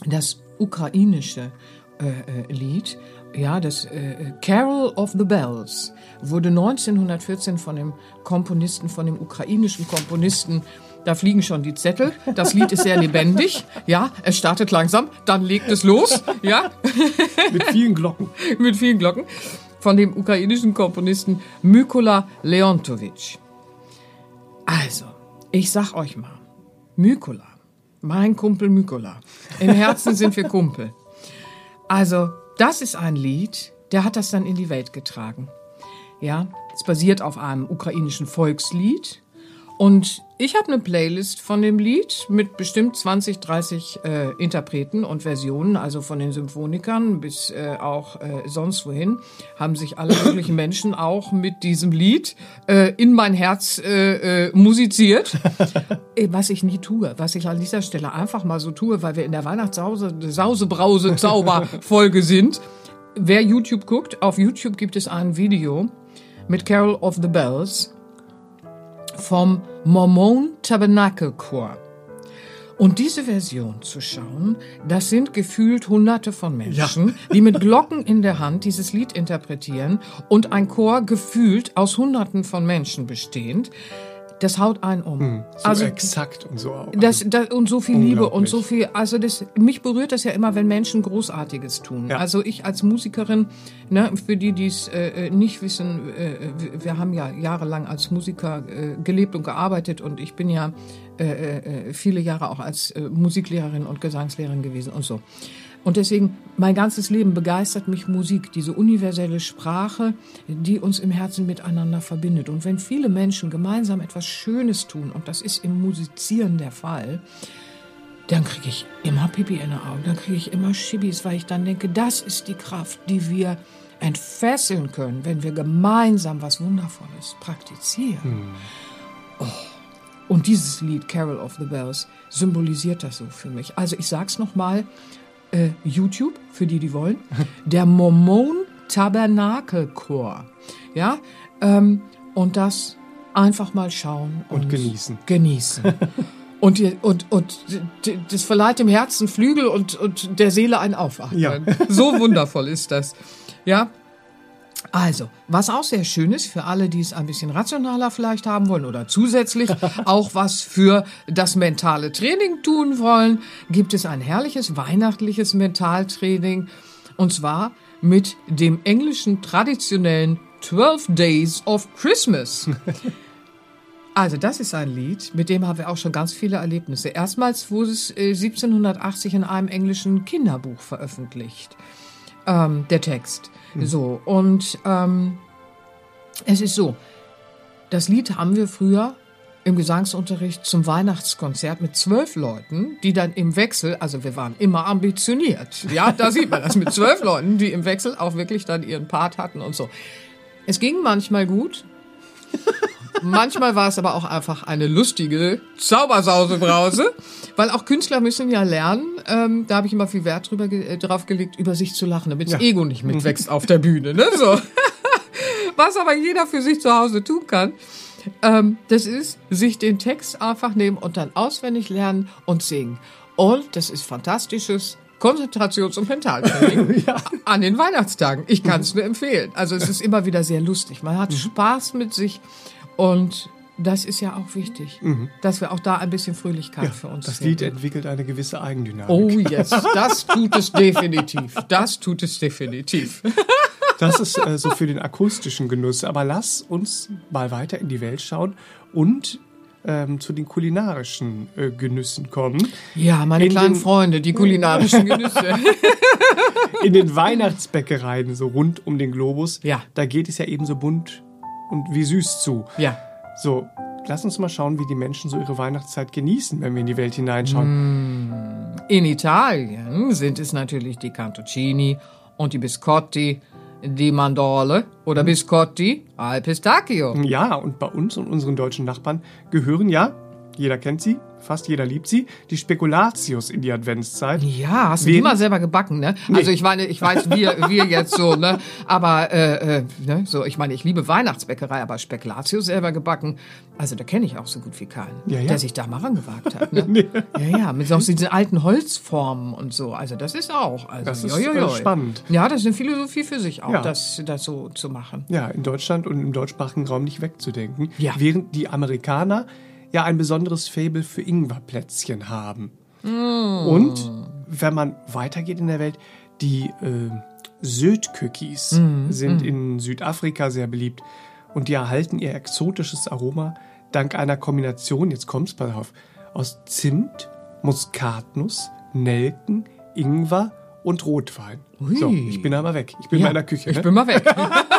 das ukrainische äh, äh, Lied, ja, das äh, Carol of the Bells, wurde 1914 von dem Komponisten, von dem ukrainischen Komponisten, da fliegen schon die Zettel. Das Lied ist sehr lebendig, ja. Es startet langsam, dann legt es los, ja. Mit vielen Glocken. mit vielen Glocken, von dem ukrainischen Komponisten Mykola Leontovic. Also, ich sag euch mal, Mykola, mein Kumpel Mykola, im Herzen sind wir Kumpel. Also, das ist ein Lied, der hat das dann in die Welt getragen. Ja, es basiert auf einem ukrainischen Volkslied Und ich habe eine Playlist von dem Lied mit bestimmt 20, 30 äh, Interpreten und Versionen, also von den Symphonikern bis äh, auch äh, sonst wohin, haben sich alle möglichen Menschen auch mit diesem Lied äh, in mein Herz äh, äh, musiziert. Was ich nie tue, was ich an dieser Stelle einfach mal so tue, weil wir in der Weihnachtssause, Sausebrause, Zauberfolge sind. Wer YouTube guckt, auf YouTube gibt es ein Video mit Carol of the Bells vom Mormon Tabernacle Choir. Und diese Version zu schauen, das sind gefühlt hunderte von Menschen, die mit Glocken in der Hand dieses Lied interpretieren und ein Chor gefühlt aus hunderten von Menschen bestehend. Das haut einen um. Hm, so also exakt und so auch. Das, das, und so viel Liebe und so viel, also das, mich berührt das ja immer, wenn Menschen Großartiges tun. Ja. Also ich als Musikerin, ne, für die, die es äh, nicht wissen, äh, wir haben ja jahrelang als Musiker äh, gelebt und gearbeitet und ich bin ja äh, äh, viele Jahre auch als äh, Musiklehrerin und Gesangslehrerin gewesen und so. Und deswegen, mein ganzes Leben begeistert mich Musik, diese universelle Sprache, die uns im Herzen miteinander verbindet. Und wenn viele Menschen gemeinsam etwas Schönes tun, und das ist im Musizieren der Fall, dann kriege ich immer Pipi in den Augen, dann kriege ich immer Schibis, weil ich dann denke, das ist die Kraft, die wir entfesseln können, wenn wir gemeinsam was Wundervolles praktizieren. Hm. Oh. Und dieses Lied Carol of the Bells symbolisiert das so für mich. Also ich sag's noch mal, äh, YouTube, für die, die wollen, der Mormon Tabernakel Chor. Ja, ähm, und das einfach mal schauen und, und genießen. Genießen. und, und, und das verleiht dem Herzen Flügel und, und der Seele ein Aufatmen. Ja. so wundervoll ist das. Ja, also, was auch sehr schön ist für alle, die es ein bisschen rationaler vielleicht haben wollen oder zusätzlich auch was für das mentale Training tun wollen, gibt es ein herrliches weihnachtliches Mentaltraining und zwar mit dem englischen traditionellen 12 Days of Christmas. Also das ist ein Lied, mit dem haben wir auch schon ganz viele Erlebnisse. Erstmals wurde es 1780 äh, in einem englischen Kinderbuch veröffentlicht, ähm, der Text. Mhm. So, und ähm, es ist so, das Lied haben wir früher im Gesangsunterricht zum Weihnachtskonzert mit zwölf Leuten, die dann im Wechsel, also wir waren immer ambitioniert. Ja, da sieht man das mit zwölf Leuten, die im Wechsel auch wirklich dann ihren Part hatten und so. Es ging manchmal gut. Manchmal war es aber auch einfach eine lustige Zaubersausebrause, weil auch Künstler müssen ja lernen, ähm, da habe ich immer viel Wert drüber, äh, drauf gelegt, über sich zu lachen, damit das ja. Ego nicht mitwächst auf der Bühne. Ne? So. Was aber jeder für sich zu Hause tun kann. Ähm, das ist, sich den Text einfach nehmen und dann auswendig lernen und singen. Und das ist fantastisches Konzentrations- und Mentaltraining ja. an den Weihnachtstagen. Ich kann es nur empfehlen. Also es ist immer wieder sehr lustig. Man hat mhm. Spaß mit sich und das ist ja auch wichtig, mhm. dass wir auch da ein bisschen Fröhlichkeit ja, für uns Das Lied entwickelt eine gewisse Eigendynamik. Oh yes, das tut es definitiv. Das tut es definitiv. Das ist äh, so für den akustischen Genuss. Aber lass uns mal weiter in die Welt schauen und ähm, zu den kulinarischen äh, Genüssen kommen. Ja, meine in kleinen den, Freunde, die kulinarischen Genüsse. in den Weihnachtsbäckereien so rund um den Globus, ja. da geht es ja eben so bunt und wie süß zu. Ja. So, lass uns mal schauen, wie die Menschen so ihre Weihnachtszeit genießen, wenn wir in die Welt hineinschauen. Mm. In Italien sind es natürlich die Cantuccini und die Biscotti, die Mandorle oder mhm. Biscotti al Pistacchio. Ja, und bei uns und unseren deutschen Nachbarn gehören ja, jeder kennt sie, fast jeder liebt sie, die Spekulatius in die Adventszeit. Ja, hast du die mal selber gebacken, ne? Nee. Also ich meine, ich weiß, wir, wir jetzt so, ne? Aber äh, äh, ne? so, ich meine, ich liebe Weihnachtsbäckerei, aber Spekulatius selber gebacken, also da kenne ich auch so gut wie keinen, ja, ja. der sich da mal rangewagt hat. Ne? nee. Ja, ja, mit so diesen alten Holzformen und so. Also das ist auch. Also, das ist jo, spannend. Ja, das ist eine Philosophie für sich auch, ja. das, das so zu machen. Ja, in Deutschland und im deutschsprachigen Raum nicht wegzudenken. Ja. Während die Amerikaner ja ein besonderes Faible für Ingwerplätzchen haben. Mm. Und wenn man weitergeht in der Welt, die äh, Söd-Cookies mm. sind mm. in Südafrika sehr beliebt und die erhalten ihr exotisches Aroma dank einer Kombination, jetzt kommt's, pass auf, aus Zimt, Muskatnuss, Nelken, Ingwer und Rotwein. Ui. So, ich bin aber weg. Ich bin ja, in der Küche. Ich ne? bin mal weg.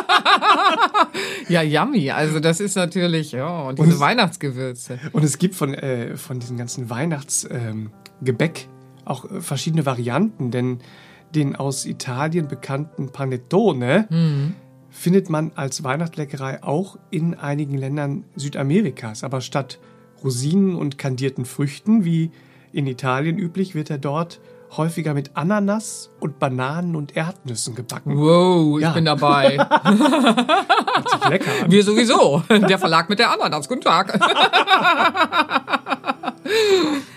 Ja, yummy. Also das ist natürlich, ja, und diese Und- Weihnachtsgewürze. Und es gibt von, äh, von diesen ganzen Weihnachtsgebäck ähm, auch äh, verschiedene Varianten, denn den aus Italien bekannten Panettone findet man als Weihnachtsleckerei auch in einigen Ländern Südamerikas. Aber statt Rosinen und kandierten Früchten, wie in Italien üblich, wird er dort häufiger mit Ananas und Bananen und Erdnüssen gebacken. Wow, ich Ja. bin dabei. Hört sich lecker an. Wir sowieso. Der Verlag mit der Ananas. Guten Tag.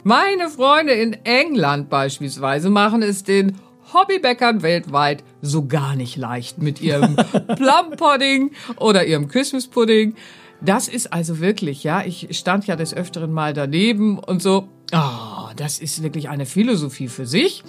Meine Freunde in England beispielsweise machen es den Hobbybäckern weltweit so gar nicht leicht mit ihrem Plum-Pudding oder ihrem Christmas-Pudding. Das ist also wirklich, ja, ich stand ja des Öfteren mal daneben und so, ah, das ist wirklich eine Philosophie für sich.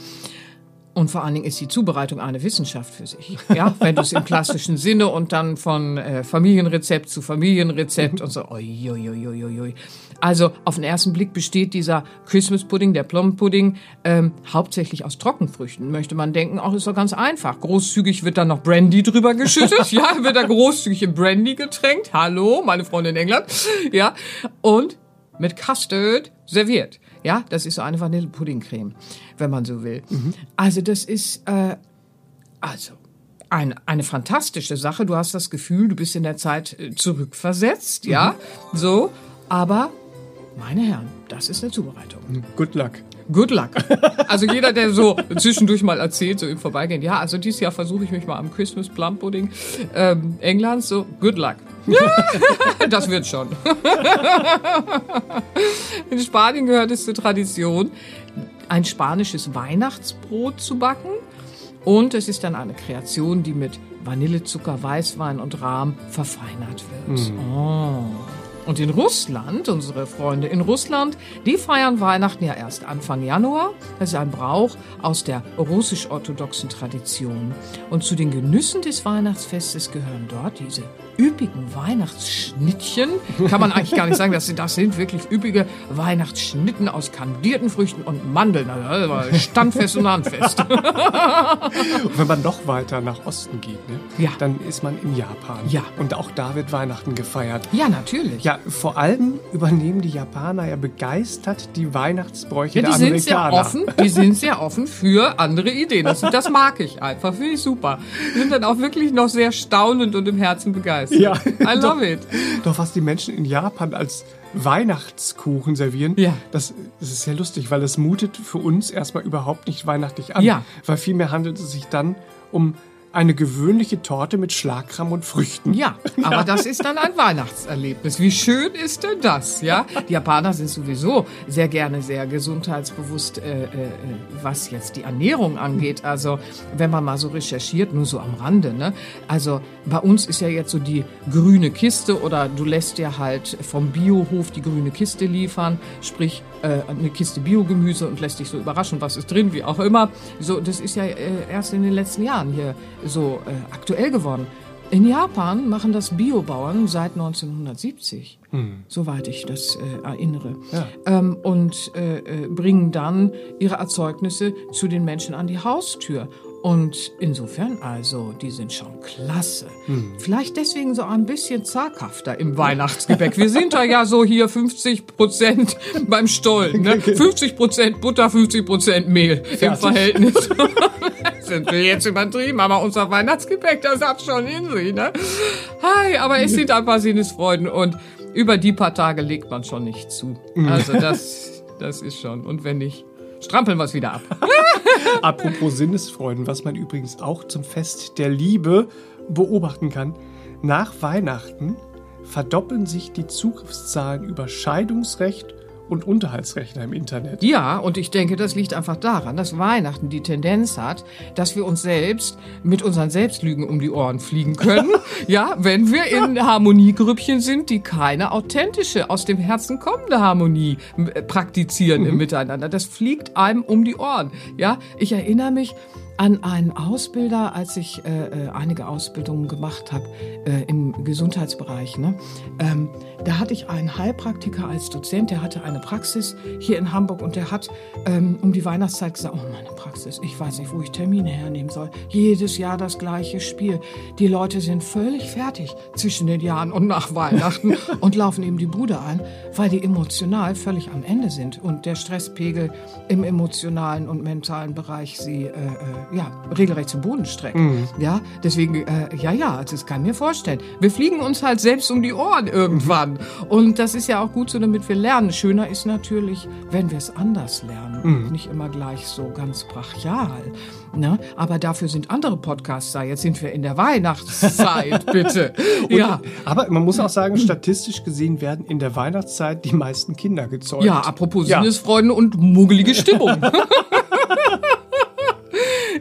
Und vor allen Dingen ist die Zubereitung eine Wissenschaft für sich. Ja, wenn du es im klassischen Sinne und dann von äh, Familienrezept zu Familienrezept und so. Ui, ui, ui, ui. Also auf den ersten Blick besteht dieser Christmas Pudding, der Plum Pudding, ähm, hauptsächlich aus Trockenfrüchten. Möchte man denken, auch ist doch ganz einfach. Großzügig wird dann noch Brandy drüber geschüttet. ja, wird da großzügig in Brandy getränkt. Hallo, meine Freunde in England. Ja, und mit Custard serviert. Ja, das ist so eine Vanillepuddingcreme, wenn man so will. Also das ist äh, also ein, eine fantastische Sache. Du hast das Gefühl, du bist in der Zeit äh, zurückversetzt, ja, so. Aber meine Herren, das ist eine Zubereitung. Good luck. Good luck. Also jeder, der so zwischendurch mal erzählt, so im Vorbeigehen, ja, also dieses Jahr versuche ich mich mal am Christmas Plum Pudding ähm, Englands, so good luck. Ja, das wird schon. In Spanien gehört es zur Tradition, ein spanisches Weihnachtsbrot zu backen. Und es ist dann eine Kreation, die mit Vanillezucker, Weißwein und Rahm verfeinert wird. Oh. Und in Russland, unsere Freunde in Russland, die feiern Weihnachten ja erst Anfang Januar. Das ist ein Brauch aus der russisch-orthodoxen Tradition. Und zu den Genüssen des Weihnachtsfestes gehören dort diese üppigen Weihnachtsschnittchen. Kann man eigentlich gar nicht sagen, das sind, das sind wirklich üppige Weihnachtsschnitten aus kandierten Früchten und Mandeln. Also standfest und handfest. Und wenn man noch weiter nach Osten geht, ne, Ja. dann ist man in Japan. Ja. Und auch da wird Weihnachten gefeiert. Ja, natürlich. Ja, vor allem übernehmen die Japaner ja begeistert die Weihnachtsbräuche Ja, die der sind sehr Amerikaner. offen, die sind sehr offen für andere Ideen. Das, das mag ich einfach, finde ich super. Die sind dann auch wirklich noch sehr staunend und im Herzen begeistert. Ja. I love it. Doch was die Menschen in Japan als Weihnachtskuchen servieren, Ja. das, das ist sehr lustig, weil es mutet für uns erstmal überhaupt nicht weihnachtlich an. Ja. Weil vielmehr handelt es sich dann um eine gewöhnliche Torte mit Schlagrahm und Früchten. Ja, aber das ist dann ein Weihnachtserlebnis. Wie schön ist denn das, ja? Die Japaner sind sowieso sehr gerne sehr gesundheitsbewusst, äh, äh, was jetzt die Ernährung angeht. Also, wenn man mal so recherchiert, nur so am Rande, ne? Also, bei uns ist ja jetzt so die grüne Kiste oder du lässt dir halt vom Biohof die grüne Kiste liefern, sprich äh, eine Kiste Biogemüse und lässt dich so überraschen, was ist drin, wie auch immer. So, das ist ja äh, erst in den letzten Jahren hier so äh, aktuell geworden. In Japan machen das Biobauern seit 1970, soweit ich das äh, erinnere. Ja. Ähm, und äh, äh, bringen dann ihre Erzeugnisse zu den Menschen an die Haustür. Und insofern, also, die sind schon klasse. Vielleicht deswegen so ein bisschen zaghafter im Weihnachtsgebäck. Wir sind da ja so hier 50 Prozent beim Stollen, ne? 50 Prozent Butter, 50 Prozent Mehl im Fertig. Verhältnis. sind wir jetzt übertrieben, aber unser Weihnachtsgebäck, das hat schon in sich, ne? Hi, aber es sind ein paar Sinnesfreuden und über die paar Tage legt man schon nicht zu. Also das, das ist schon. Und wenn nicht, strampeln wir es wieder ab. Apropos Sinnesfreuden, was man übrigens auch zum Fest der Liebe beobachten kann. Nach Weihnachten verdoppeln sich die Zugriffszahlen über Scheidungsrecht und Unterhaltsrechte im Internet. Ja, und ich denke, das liegt einfach daran, dass Weihnachten die Tendenz hat, dass wir uns selbst mit unseren Selbstlügen um die Ohren fliegen können. ja, wenn wir in Harmoniegrüppchen sind, die keine authentische, aus dem Herzen kommende Harmonie äh, praktizieren im Miteinander. Das fliegt einem um die Ohren. Ja, ich erinnere mich, an einen Ausbilder, als ich äh, äh, einige Ausbildungen gemacht habe äh, im Gesundheitsbereich. Ne? Ähm, da hatte ich einen Heilpraktiker als Dozent, der hatte eine Praxis hier in Hamburg und der hat ähm, um die Weihnachtszeit gesagt, oh meine Praxis, ich weiß nicht, wo ich Termine hernehmen soll. Jedes Jahr das gleiche Spiel. Die Leute sind völlig fertig zwischen den Jahren und nach Weihnachten und laufen eben die Bude ein, weil die emotional völlig am Ende sind und der Stresspegel im emotionalen und mentalen Bereich sie äh, äh, ja, regelrecht zu Boden streckt. Mhm. Ja, deswegen, äh, ja, ja, das kann ich mir vorstellen. Wir fliegen uns halt selbst um die Ohren irgendwann. Und das ist ja auch gut so, damit wir lernen. Schöner ist natürlich, wenn wir es anders lernen. Mhm. Nicht immer gleich so ganz brachial. Ne? Aber dafür sind andere Podcasts da. Jetzt sind wir in der Weihnachtszeit, bitte. ja. Aber man muss auch sagen, statistisch gesehen werden in der Weihnachtszeit die meisten Kinder gezeugt. Ja, apropos ja. Sinnesfreunde und muggelige Stimmung.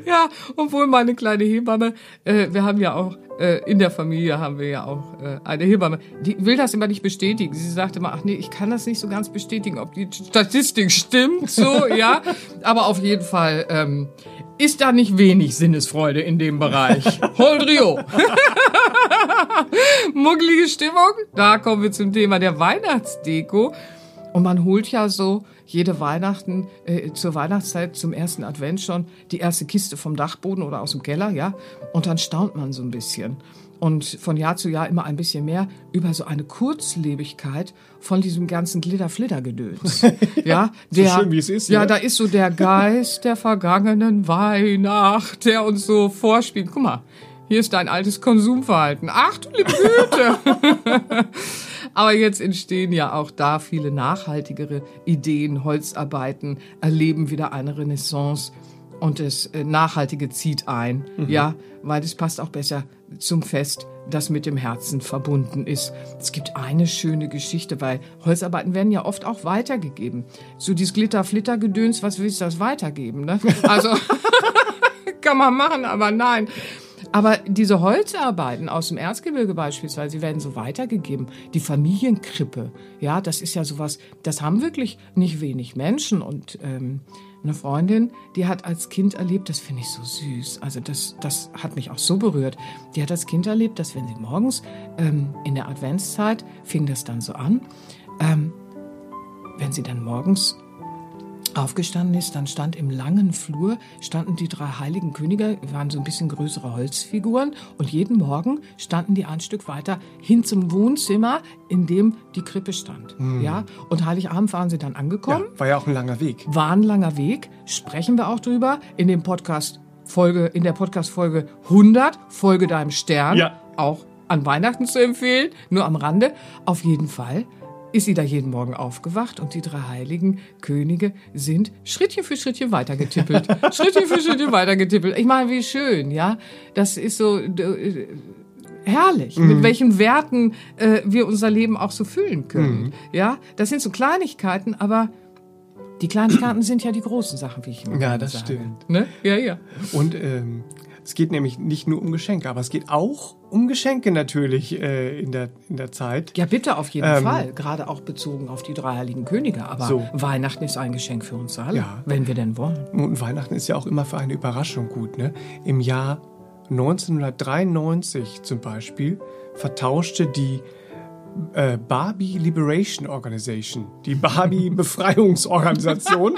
ja, obwohl meine kleine Hebamme, äh, wir haben ja auch äh, in der Familie haben wir ja auch äh, eine Hebamme. Die will das immer nicht bestätigen. Sie sagt immer, ach nee, ich kann das nicht so ganz bestätigen, ob die Statistik stimmt, so, ja. Aber auf jeden Fall ähm, ist da nicht wenig Sinnesfreude in dem Bereich. Holdrio. Muggelige Stimmung. Da kommen wir zum Thema der Weihnachtsdeko. Und man holt ja so jede Weihnachten, äh, zur Weihnachtszeit, zum ersten Advent schon, die erste Kiste vom Dachboden oder aus dem Keller, ja. Und dann staunt man so ein bisschen. Und von Jahr zu Jahr immer ein bisschen mehr über so eine Kurzlebigkeit von diesem ganzen Glitter-Flitter-Gedöns. ja, der, so schön, wie es ist. Ja, ja, da ist so der Geist der vergangenen Weihnacht, der uns so vorspielt. Guck mal, hier ist dein altes Konsumverhalten. Ach du liebe Güte. Aber jetzt entstehen ja auch da viele nachhaltigere Ideen, Holzarbeiten, erleben wieder eine Renaissance und das äh, Nachhaltige zieht ein. Mhm. Ja, weil das passt auch besser zum Fest, das mit dem Herzen verbunden ist. Es gibt eine schöne Geschichte, weil Holzarbeiten werden ja oft auch weitergegeben. So dieses Glitter-Flitter-Gedöns, was willst du das weitergeben? Ne? Also kann man machen, aber nein. Aber diese Holzarbeiten aus dem Erzgebirge beispielsweise, die werden so weitergegeben. Die Familienkrippe, ja, das ist ja sowas, das haben wirklich nicht wenig Menschen. Und ähm, eine Freundin, die hat als Kind erlebt, das finde ich so süß, also das, das hat mich auch so berührt. Die hat als Kind erlebt, dass wenn sie morgens ähm, in der Adventszeit, fing das dann so an, ähm, wenn sie dann morgens aufgestanden ist, dann stand im langen Flur, standen die drei heiligen Könige, waren so ein bisschen größere Holzfiguren und jeden Morgen standen die ein Stück weiter hin zum Wohnzimmer, in dem die Krippe stand. Mhm. Ja, und Heiligabend waren sie dann angekommen. Ja, war ja auch ein langer Weg. War ein langer Weg, sprechen wir auch drüber in dem Podcast Folge, in der Podcast Folge 100, Folge deinem Stern, ja. auch an Weihnachten zu empfehlen, nur am Rande. Auf jeden Fall ist sie da jeden Morgen aufgewacht und die drei heiligen Könige sind Schrittchen für Schrittchen weitergetippelt. Schrittchen für Schrittchen weitergetippelt. Ich meine, wie schön, ja. Das ist so äh, herrlich, mhm. mit welchen Werten äh, wir unser Leben auch so füllen können. Mhm. Ja, das sind so Kleinigkeiten, aber die Kleinigkeiten sind ja die großen Sachen, wie ich immer Ja, das sage. stimmt. Ne? Ja, ja. Und ähm, es geht nämlich nicht nur um Geschenke, aber es geht auch um Geschenke natürlich äh, in, der, in der Zeit. Ja, bitte, auf jeden ähm, Fall. Gerade auch bezogen auf die drei heiligen Könige. Aber so. Weihnachten ist ein Geschenk für uns alle, ja. wenn wir denn wollen. Und Weihnachten ist ja auch immer für eine Überraschung gut. Ne? Im Jahr 1993 zum Beispiel vertauschte die äh, Barbie Liberation Organization, die Barbie Befreiungsorganisation,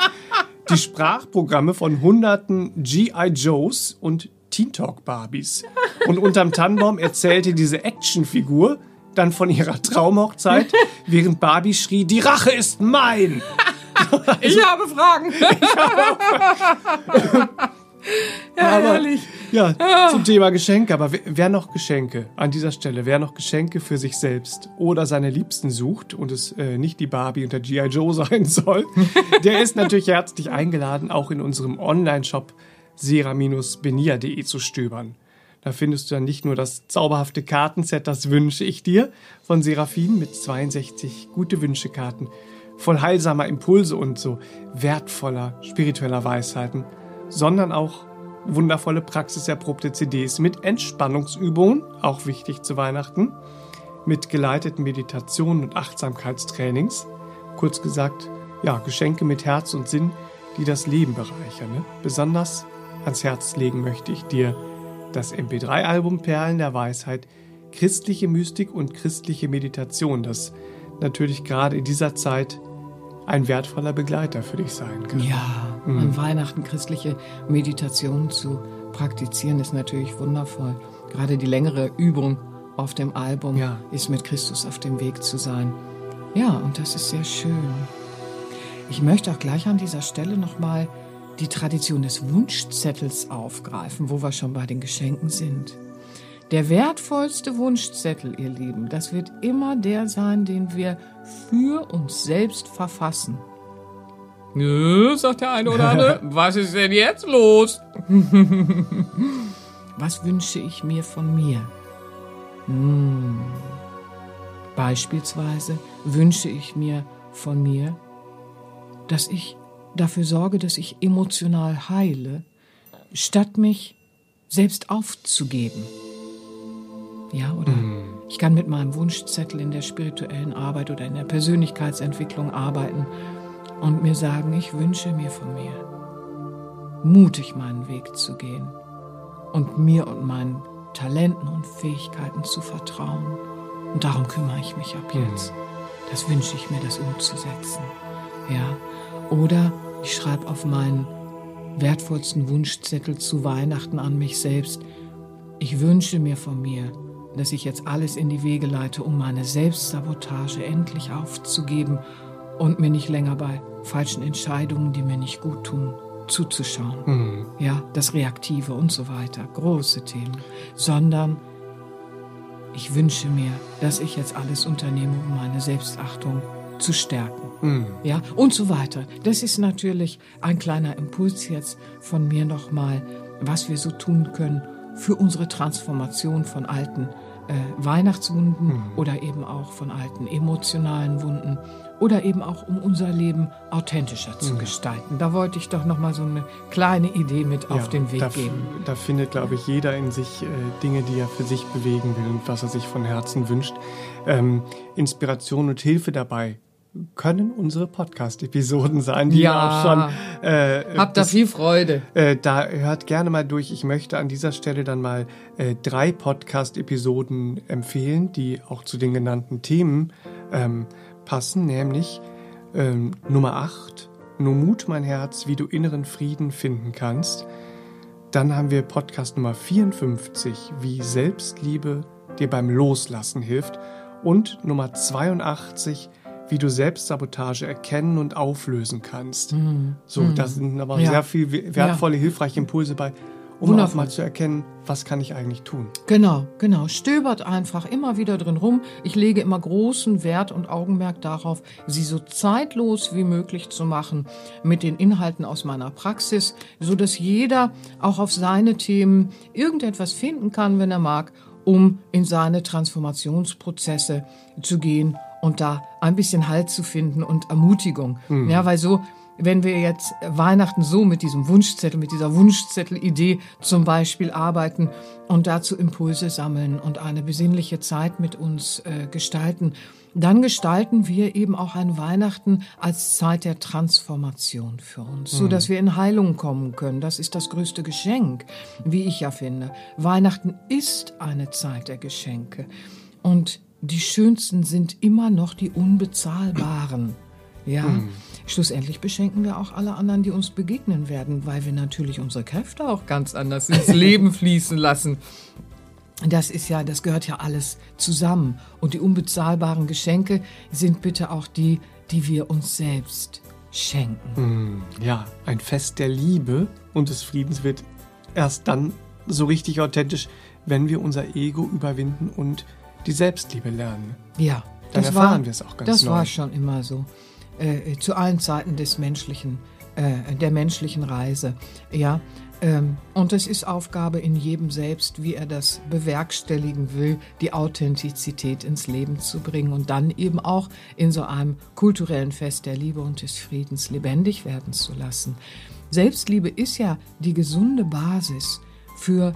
die Sprachprogramme von hunderten GI Joes und Teen Talk Barbies. Und unterm Tannenbaum erzählte diese Actionfigur dann von ihrer Traumhochzeit, während Barbie schrie, die Rache ist mein. Also, ich habe Fragen. Ich habe ja, aber, herrlich. Ja, ja, zum Thema Geschenke. Aber wer, wer noch Geschenke an dieser Stelle, wer noch Geschenke für sich selbst oder seine Liebsten sucht und es äh, nicht die Barbie und der G.I. Joe sein soll, der ist natürlich herzlich eingeladen, auch in unserem Online-Shop sera-benia.de zu stöbern. Da findest du dann nicht nur das zauberhafte Kartenset, das wünsche ich dir, von Seraphin mit 62 gute Wünschekarten, voll heilsamer Impulse und so wertvoller spiritueller Weisheiten, sondern auch wundervolle praxiserprobte CDs mit Entspannungsübungen, auch wichtig zu Weihnachten, mit geleiteten Meditationen und Achtsamkeitstrainings. Kurz gesagt, ja, Geschenke mit Herz und Sinn, die das Leben bereichern. Ne? Besonders ans Herz legen möchte ich dir das MP3-Album Perlen der Weisheit, christliche Mystik und christliche Meditation, das natürlich gerade in dieser Zeit ein wertvoller Begleiter für dich sein kann. Ja, mhm. an Weihnachten christliche Meditation zu praktizieren ist natürlich wundervoll. Gerade die längere Übung auf dem Album ja. ist mit Christus auf dem Weg zu sein. Ja, und das ist sehr schön. Ich möchte auch gleich an dieser Stelle nochmal die Tradition des Wunschzettels aufgreifen, wo wir schon bei den Geschenken sind. Der wertvollste Wunschzettel, ihr Lieben, das wird immer der sein, den wir für uns selbst verfassen. Nö, sagt der eine oder andere, was ist denn jetzt los? was wünsche ich mir von mir? Hm. Beispielsweise wünsche ich mir von mir, dass ich dafür sorge, dass ich emotional heile, statt mich selbst aufzugeben. Ja, oder mhm. ich kann mit meinem Wunschzettel in der spirituellen Arbeit oder in der Persönlichkeitsentwicklung arbeiten und mir sagen, ich wünsche mir von mir, mutig meinen Weg zu gehen und mir und meinen Talenten und Fähigkeiten zu vertrauen. Und darum kümmere ich mich ab mhm. jetzt. Das wünsche ich mir, das umzusetzen. Ja, oder ich schreibe auf meinen wertvollsten Wunschzettel zu Weihnachten an mich selbst. Ich wünsche mir von mir, dass ich jetzt alles in die Wege leite, um meine Selbstsabotage endlich aufzugeben und mir nicht länger bei falschen Entscheidungen, die mir nicht gut tun, zuzuschauen. Mhm. Ja, das Reaktive und so weiter, große Themen. Sondern ich wünsche mir, dass ich jetzt alles unternehme, um meine Selbstachtung zu stärken. Mhm. Ja, und so weiter. Das ist natürlich ein kleiner Impuls jetzt von mir nochmal, was wir so tun können für unsere Transformation von alten äh, Weihnachtswunden mhm. oder eben auch von alten emotionalen Wunden oder eben auch um unser Leben authentischer zu mhm. gestalten. Da wollte ich doch noch mal so eine kleine Idee mit ja, auf den Weg da, geben. Da findet, glaube ich, jeder in sich äh, Dinge, die er für sich bewegen will und was er sich von Herzen wünscht. Ähm, Inspiration und Hilfe dabei können unsere Podcast-Episoden sein, die ja, auch schon. Äh, Habt da viel Freude. Äh, da hört gerne mal durch. Ich möchte an dieser Stelle dann mal äh, drei Podcast-Episoden empfehlen, die auch zu den genannten Themen ähm, passen, nämlich ähm, Nummer 8, Nur Mut, mein Herz, wie du inneren Frieden finden kannst. Dann haben wir Podcast Nummer 54, wie Selbstliebe dir beim Loslassen hilft. Und Nummer 82, wie du Selbstsabotage erkennen und auflösen kannst. Mhm. So, mhm. da sind aber ja. sehr viele wertvolle, ja. hilfreiche Impulse bei, um Wundervoll. auch mal zu erkennen, was kann ich eigentlich tun. Genau, genau. Stöbert einfach immer wieder drin rum. Ich lege immer großen Wert und Augenmerk darauf, sie so zeitlos wie möglich zu machen mit den Inhalten aus meiner Praxis, so dass jeder auch auf seine Themen irgendetwas finden kann, wenn er mag, um in seine Transformationsprozesse zu gehen und da ein bisschen Halt zu finden und Ermutigung. Mhm. Ja, weil so, wenn wir jetzt Weihnachten so mit diesem Wunschzettel, mit dieser Wunschzettel-Idee zum Beispiel arbeiten und dazu Impulse sammeln und eine besinnliche Zeit mit uns äh, gestalten, dann gestalten wir eben auch ein Weihnachten als Zeit der Transformation für uns, so dass mhm. wir in Heilung kommen können. Das ist das größte Geschenk, wie ich ja finde. Weihnachten ist eine Zeit der Geschenke. Und die schönsten sind immer noch die unbezahlbaren. Ja, mhm. schlussendlich beschenken wir auch alle anderen, die uns begegnen werden, weil wir natürlich unsere Kräfte auch ganz anders ins Leben fließen lassen. Das ist ja, das gehört ja alles zusammen. Und die unbezahlbaren Geschenke sind bitte auch die, die wir uns selbst schenken. Mhm. Ja, ein Fest der Liebe und des Friedens wird erst dann so richtig authentisch, wenn wir unser Ego überwinden und die Selbstliebe lernen. Ja, dann das erfahren war, wir es auch ganz Das neu. war schon immer so. Äh, zu allen Zeiten des menschlichen, äh, der menschlichen Reise. Ja, ähm, und es ist Aufgabe in jedem selbst, wie er das bewerkstelligen will, die Authentizität ins Leben zu bringen und dann eben auch in so einem kulturellen Fest der Liebe und des Friedens lebendig werden zu lassen. Selbstliebe ist ja die gesunde Basis für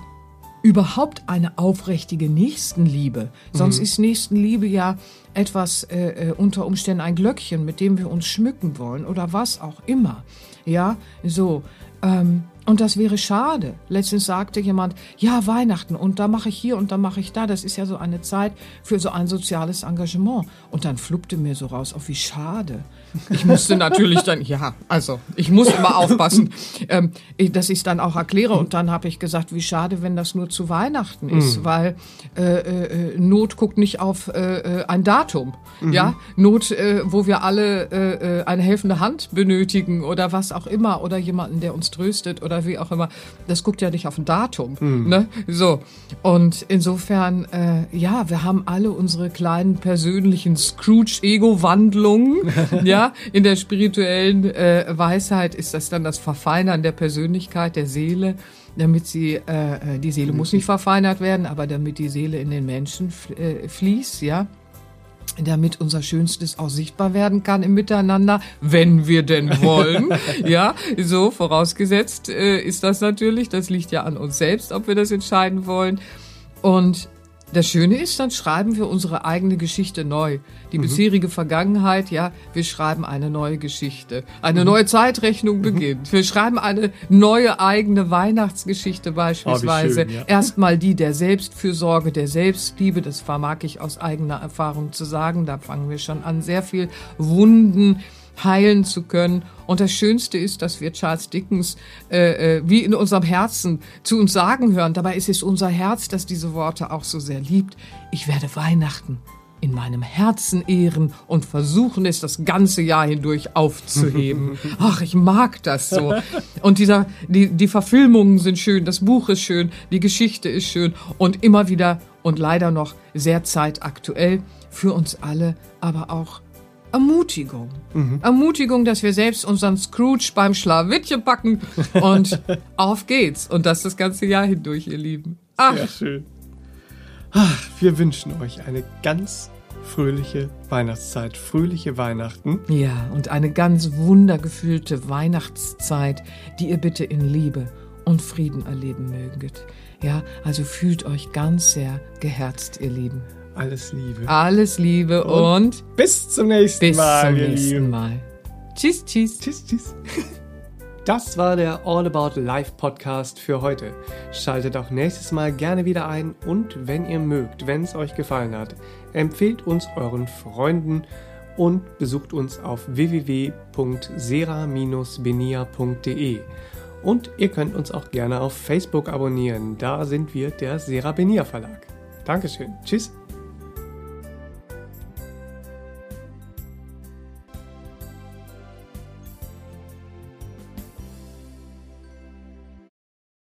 überhaupt eine aufrichtige Nächstenliebe. Sonst mhm. ist Nächstenliebe ja etwas äh, äh, unter Umständen ein Glöckchen, mit dem wir uns schmücken wollen oder was auch immer. Ja, so. Ähm, Und das wäre schade. Letztens sagte jemand, ja, Weihnachten und da mache ich hier und da mache ich da. Das ist ja so eine Zeit für so ein soziales Engagement. Und dann fluppte mir so raus, oh, wie schade. Ich musste natürlich dann, ja, also ich muss immer aufpassen, ähm, dass ich es dann auch erkläre. Und dann habe ich gesagt, wie schade, wenn das nur zu Weihnachten ist, mhm. weil äh, äh, Not guckt nicht auf äh, äh ein Datum. Mhm. Ja, Not, äh, wo wir alle äh, eine helfende Hand benötigen oder was auch immer oder jemanden, der uns tröstet oder wie auch immer. Das guckt ja nicht auf ein Datum. Mhm. Ne? So. Und insofern, ja, wir haben alle unsere kleinen persönlichen Scrooge-Ego-Wandlungen. ja, ja, in der spirituellen äh, Weisheit ist das dann das Verfeinern der Persönlichkeit, der Seele, damit sie, äh, äh die Seele muss nicht verfeinert werden, aber damit die Seele in den Menschen äh, fließt, ja damit unser Schönstes auch sichtbar werden kann im Miteinander, wenn wir denn wollen. ja, so vorausgesetzt äh, ist das natürlich. Das liegt ja an uns selbst, ob wir das entscheiden wollen. Und das Schöne ist, dann schreiben wir unsere eigene Geschichte neu. Die mhm. bisherige Vergangenheit, ja, wir schreiben eine neue Geschichte. Eine mhm. neue Zeitrechnung mhm. beginnt. Wir schreiben eine neue eigene Weihnachtsgeschichte beispielsweise. Oh, schön, ja. Erstmal die der Selbstfürsorge, der Selbstliebe. Das vermag ich aus eigener Erfahrung zu sagen. Da fangen wir schon an, sehr viel Wunden heilen zu können. Und das Schönste ist, dass wir Charles Dickens äh, äh, wie in unserem Herzen zu uns sagen hören. Dabei ist es unser Herz, das diese Worte auch so sehr liebt. Ich werde Weihnachten in meinem Herzen ehren und versuchen es das ganze Jahr hindurch aufzuheben. Ach, ich mag das so. Und dieser, die, die Verfilmungen sind schön, das Buch ist schön, die Geschichte ist schön und immer wieder und leider noch sehr zeitaktuell für uns alle, aber auch Ermutigung. Mhm. Ermutigung, dass wir selbst unseren Scrooge beim Schlawittchen packen und auf geht's. Und das das ganze Jahr hindurch, ihr Lieben. Ach. Sehr schön. Ach, wir wünschen euch eine ganz fröhliche Weihnachtszeit, fröhliche Weihnachten. Ja, und eine ganz wundergefüllte Weihnachtszeit, die ihr bitte in Liebe und Frieden erleben möget. Ja, also fühlt euch ganz sehr geherzt, ihr Lieben. Alles Liebe. Alles Liebe und, und bis zum nächsten bis Mal. Bis zum nächsten Lieben. Mal. Tschüss, tschüss. Tschüss, tschüss. Das war der All About Life Podcast für heute. Schaltet auch nächstes Mal gerne wieder ein und wenn ihr mögt, wenn es euch gefallen hat, empfehlt uns euren Freunden und besucht uns auf www.sera-benia.de. Und ihr könnt uns auch gerne auf Facebook abonnieren. Da sind wir der Sera Benia Verlag. Dankeschön. Tschüss.